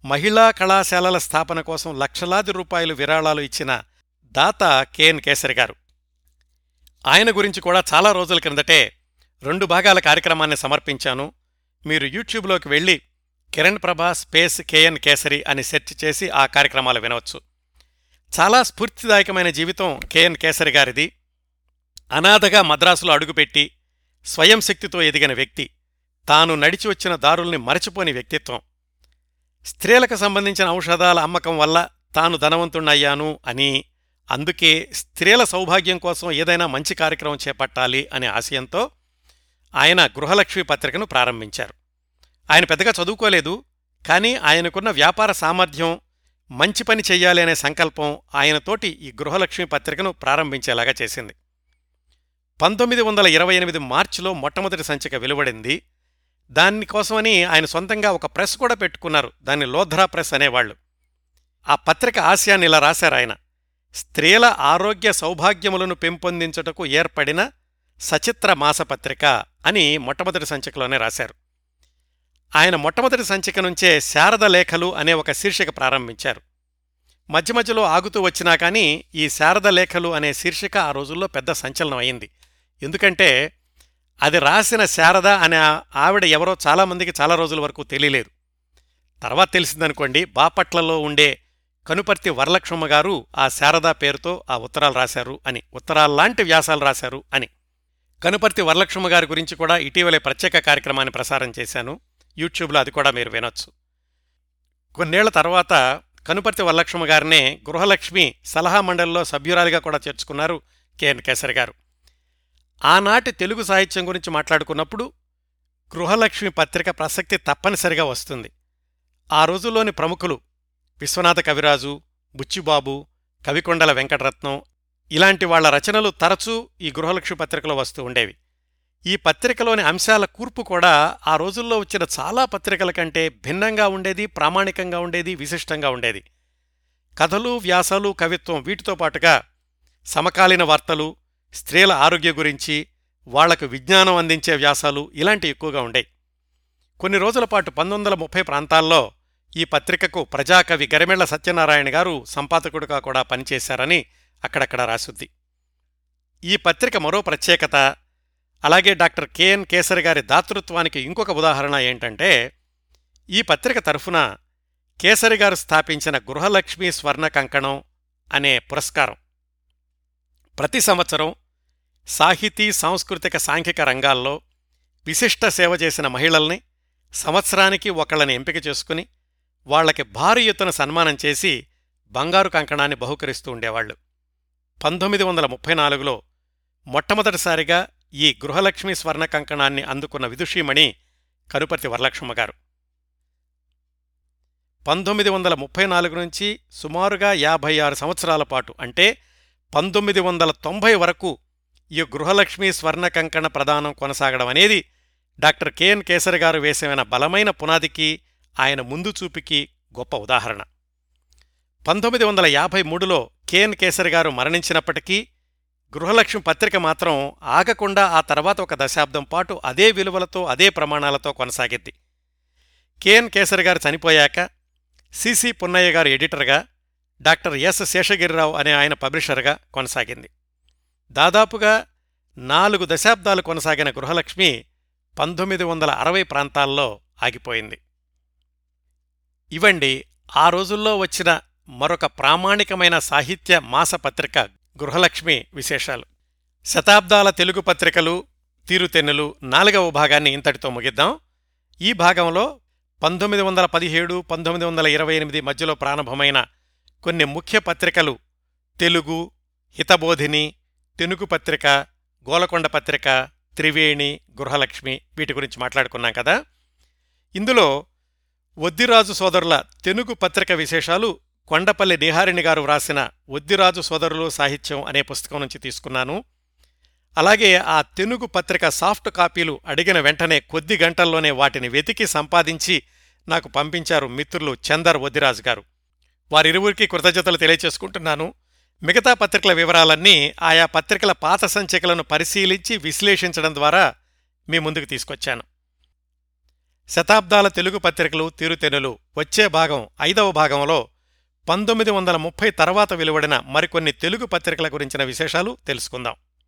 మహిళా కళాశాలల స్థాపన కోసం లక్షలాది రూపాయలు విరాళాలు ఇచ్చిన దాత కెఎన్ కేసరి గారు. ఆయన గురించి కూడా చాలా రోజుల క్రిందటే రెండు భాగాల కార్యక్రమాన్ని సమర్పించాను. మీరు యూట్యూబ్లోకి వెళ్ళి కిరణ్ ప్రభా స్పేస్ కేఎన్ కేసరి అని సెర్చ్ చేసి ఆ కార్యక్రమాలు వినవచ్చు. చాలా స్ఫూర్తిదాయకమైన జీవితం కేఎన్ కేసరి గారిది. అనాథగా మద్రాసులో అడుగుపెట్టి స్వయం శక్తితో ఎదిగిన వ్యక్తి. తాను నడిచి వచ్చిన దారుల్ని మరచిపోని వ్యక్తిత్వం. స్త్రీలకు సంబంధించిన ఔషధాల అమ్మకం వల్ల తాను ధనవంతుణ్ణయ్యాను అని అందుకే స్త్రీల సౌభాగ్యం కోసం ఏదైనా మంచి కార్యక్రమం చేపట్టాలి అనే ఆశయంతో ఆయన గృహలక్ష్మి పత్రికను ప్రారంభించారు. ఆయన పెద్దగా చదువుకోలేదు కానీ ఆయనకున్న వ్యాపార సామర్థ్యం మంచి పని చెయ్యాలి అనే సంకల్పం ఆయనతోటి ఈ గృహలక్ష్మి పత్రికను ప్రారంభించేలాగా చేసింది. పంతొమ్మిది వందల ఇరవై ఎనిమిది మార్చిలో మొట్టమొదటి సంచిక వెలువడింది. దానికోసమని ఆయన సొంతంగా ఒక ప్రెస్ కూడా పెట్టుకున్నారు. దాన్ని లోధ్రా ప్రెస్ అనేవాళ్ళు ఆ పత్రిక ఆశయాన్ని ఇలా రాశారు ఆయన. స్త్రీల ఆరోగ్య సౌభాగ్యములను పెంపొందించుటకు ఏర్పడిన సచిత్ర మాసపత్రిక అని మొట్టమొదటి సంచికలోనే రాశారు. ఆయన మొట్టమొదటి సంచిక నుంచే శారద లేఖలు అనే ఒక శీర్షిక ప్రారంభించారు. మధ్య మధ్యలో ఆగుతూ వచ్చినా కానీ ఈ శారద లేఖలు అనే శీర్షిక ఆ రోజుల్లో పెద్ద సంచలనం అయింది. ఎందుకంటే అది రాసిన శారద అనే ఆవిడ ఎవరో చాలామందికి చాలా రోజుల వరకు తెలియలేదు. తర్వాత తెలిసిందనుకోండి బాపట్లలో ఉండే కనుపర్తి వరలక్ష్మ గారు ఆ శారద పేరుతో ఆ ఉత్తరాలు రాశారు అని ఉత్తరాల్లాంటి వ్యాసాలు రాశారు అని. కనుపర్తి వరలక్ష్మ గారి గురించి కూడా ఇటీవలే ప్రత్యేక కార్యక్రమాన్ని ప్రసారం చేశాను. యూట్యూబ్లో అది కూడా మీరు వినొచ్చు. కొన్నేళ్ళ తర్వాత కనుపర్తి వరలక్ష్మ గారినే గృహలక్ష్మి సలహా మండలిలో సభ్యురాలిగా కూడా చేర్చుకున్నారు కెఎన్ కేసరి గారు. ఆనాటి తెలుగు సాహిత్యం గురించి మాట్లాడుకున్నప్పుడు గృహలక్ష్మి పత్రిక ప్రసక్తి తప్పనిసరిగా వస్తుంది. ఆ రోజుల్లోని ప్రముఖులు విశ్వనాథ కవిరాజు బుచ్చిబాబు కవికొండల వెంకటరత్నం ఇలాంటి వాళ్ళ రచనలు తరచూ ఈ గృహలక్ష్మి పత్రికలో వస్తూ ఉండేవి. ఈ పత్రికలోని అంశాల కూర్పు కూడా ఆ రోజుల్లో వచ్చిన చాలా పత్రికల కంటే భిన్నంగా ఉండేది ప్రామాణికంగా ఉండేది విశిష్టంగా ఉండేది. కథలు వ్యాసాలు కవిత్వం వీటితో పాటుగా సమకాలీన వార్తలు స్త్రీల ఆరోగ్య గురించి వాళ్ళకు విజ్ఞానం అందించే వ్యాసాలు ఇలాంటి ఎక్కువగా ఉండేవి కొన్ని రోజుల పాటు పంతొమ్మిది ముప్పై ప్రాంతాల్లో ఈ పత్రికకు ప్రజాకవి గరిమెళ్ళ సత్యనారాయణ గారు సంపాదకుడిగా కూడా పనిచేశారని అక్కడక్కడ రాసుద్ది. ఈ పత్రిక మరో ప్రత్యేకత అలాగే డాక్టర్ కెఎన్ కేసరి గారి దాతృత్వానికి ఇంకొక ఉదాహరణ ఏంటంటే ఈ పత్రిక తరఫున కేసరి గారు స్థాపించిన గృహలక్ష్మి స్వర్ణ కంకణం అనే పురస్కారం. ప్రతి సంవత్సరం సాహితీ సాంస్కృతిక సాంఘిక రంగాల్లో విశిష్ట సేవ చేసిన మహిళల్ని సంవత్సరానికి ఒకళ్ళని ఎంపిక చేసుకుని వాళ్ళకి భారీ ఎత్తున సన్మానం చేసి బంగారు కంకణాన్ని బహుకరిస్తూ ఉండేవాళ్ళు పంతొమ్మిది వందల ముప్పై నాలుగులో మొట్టమొదటిసారిగా ఈ గృహలక్ష్మి స్వర్ణ కంకణాన్ని అందుకున్న విదుషీమణి కనుపర్తి వరలక్ష్మ గారు. పంతొమ్మిది వందల ముప్పై నాలుగు నుంచి సుమారుగా యాభై ఆరు సంవత్సరాల పాటు అంటే పంతొమ్మిది వందల తొంభై వరకు ఈ గృహలక్ష్మి స్వర్ణ కంకణ ప్రదానం కొనసాగడం అనేది డాక్టర్ కెఎన్ కేసరి గారు వేసిన బలమైన పునాదికి ఆయన ముందు చూపికి గొప్ప ఉదాహరణ. పంతొమ్మిది వందల యాభై మూడులో కెఎన్ కేసరి గారు మరణించినప్పటికీ గృహలక్ష్మి పత్రిక మాత్రం ఆగకుండా ఆ తర్వాత ఒక దశాబ్దం పాటు అదే విలువలతో అదే ప్రమాణాలతో కొనసాగింది. కెఎన్ కేసరి గారు చనిపోయాక సిసి పున్నయ్య గారు ఎడిటర్గా డాక్టర్ ఎస్ శేషగిరిరావు అనే ఆయన పబ్లిషర్గా కొనసాగింది. దాదాపుగా నాలుగు దశాబ్దాలు కొనసాగిన గృహలక్ష్మి పంతొమ్మిది వందల అరవై ప్రాంతాల్లో ఆగిపోయింది. ఇవండి ఆ రోజుల్లో వచ్చిన మరొక ప్రామాణికమైన సాహిత్య మాసపత్రిక గృహలక్ష్మి విశేషాలు. శతాబ్దాల తెలుగు పత్రికలు తీరుతెన్నులు నాలుగవ భాగాన్ని ఇంతటితో ముగిద్దాం. ఈ భాగంలో పంతొమ్మిది వందల పదిహేడు పంతొమ్మిది వందల ఇరవై ఎనిమిది మధ్యలో ప్రారంభమైన కొన్ని ముఖ్య పత్రికలు తెలుగు హితబోధిని తెనుగు పత్రిక గోలకొండ పత్రిక త్రివేణి గృహలక్ష్మి వీటి గురించి మాట్లాడుకున్నాం కదా. ఇందులో వద్దిరాజు సోదరుల తెనుగు పత్రిక విశేషాలు కొండపల్లి నిహారిణి గారు వ్రాసిన ఒద్దిరాజు సోదరులు సాహిత్యం అనే పుస్తకం నుంచి తీసుకున్నాను. అలాగే ఆ తెనుగు పత్రిక సాఫ్ట్ కాపీలు అడిగిన వెంటనే కొద్ది గంటల్లోనే వాటిని వెతికి సంపాదించి నాకు పంపించారు మిత్రులు చందర్ ఒద్దిరాజు గారు. వారిరువురికి కృతజ్ఞతలు తెలియచేసుకుంటున్నాను. మిగతా పత్రికల వివరాలన్నీ ఆయా పత్రికల పాత సంచికలను పరిశీలించి విశ్లేషించడం ద్వారా మీ ముందుకు తీసుకొచ్చాను. శతాబ్దాల తెలుగు పత్రికలు తీరుతెనులు వచ్చే భాగం ఐదవ భాగంలో పంతొమ్మిది వందల ముప్పై తర్వాత వెలువడిన మరికొన్ని తెలుగు పత్రికల గురించిన విశేషాలు తెలుసుకుందాం.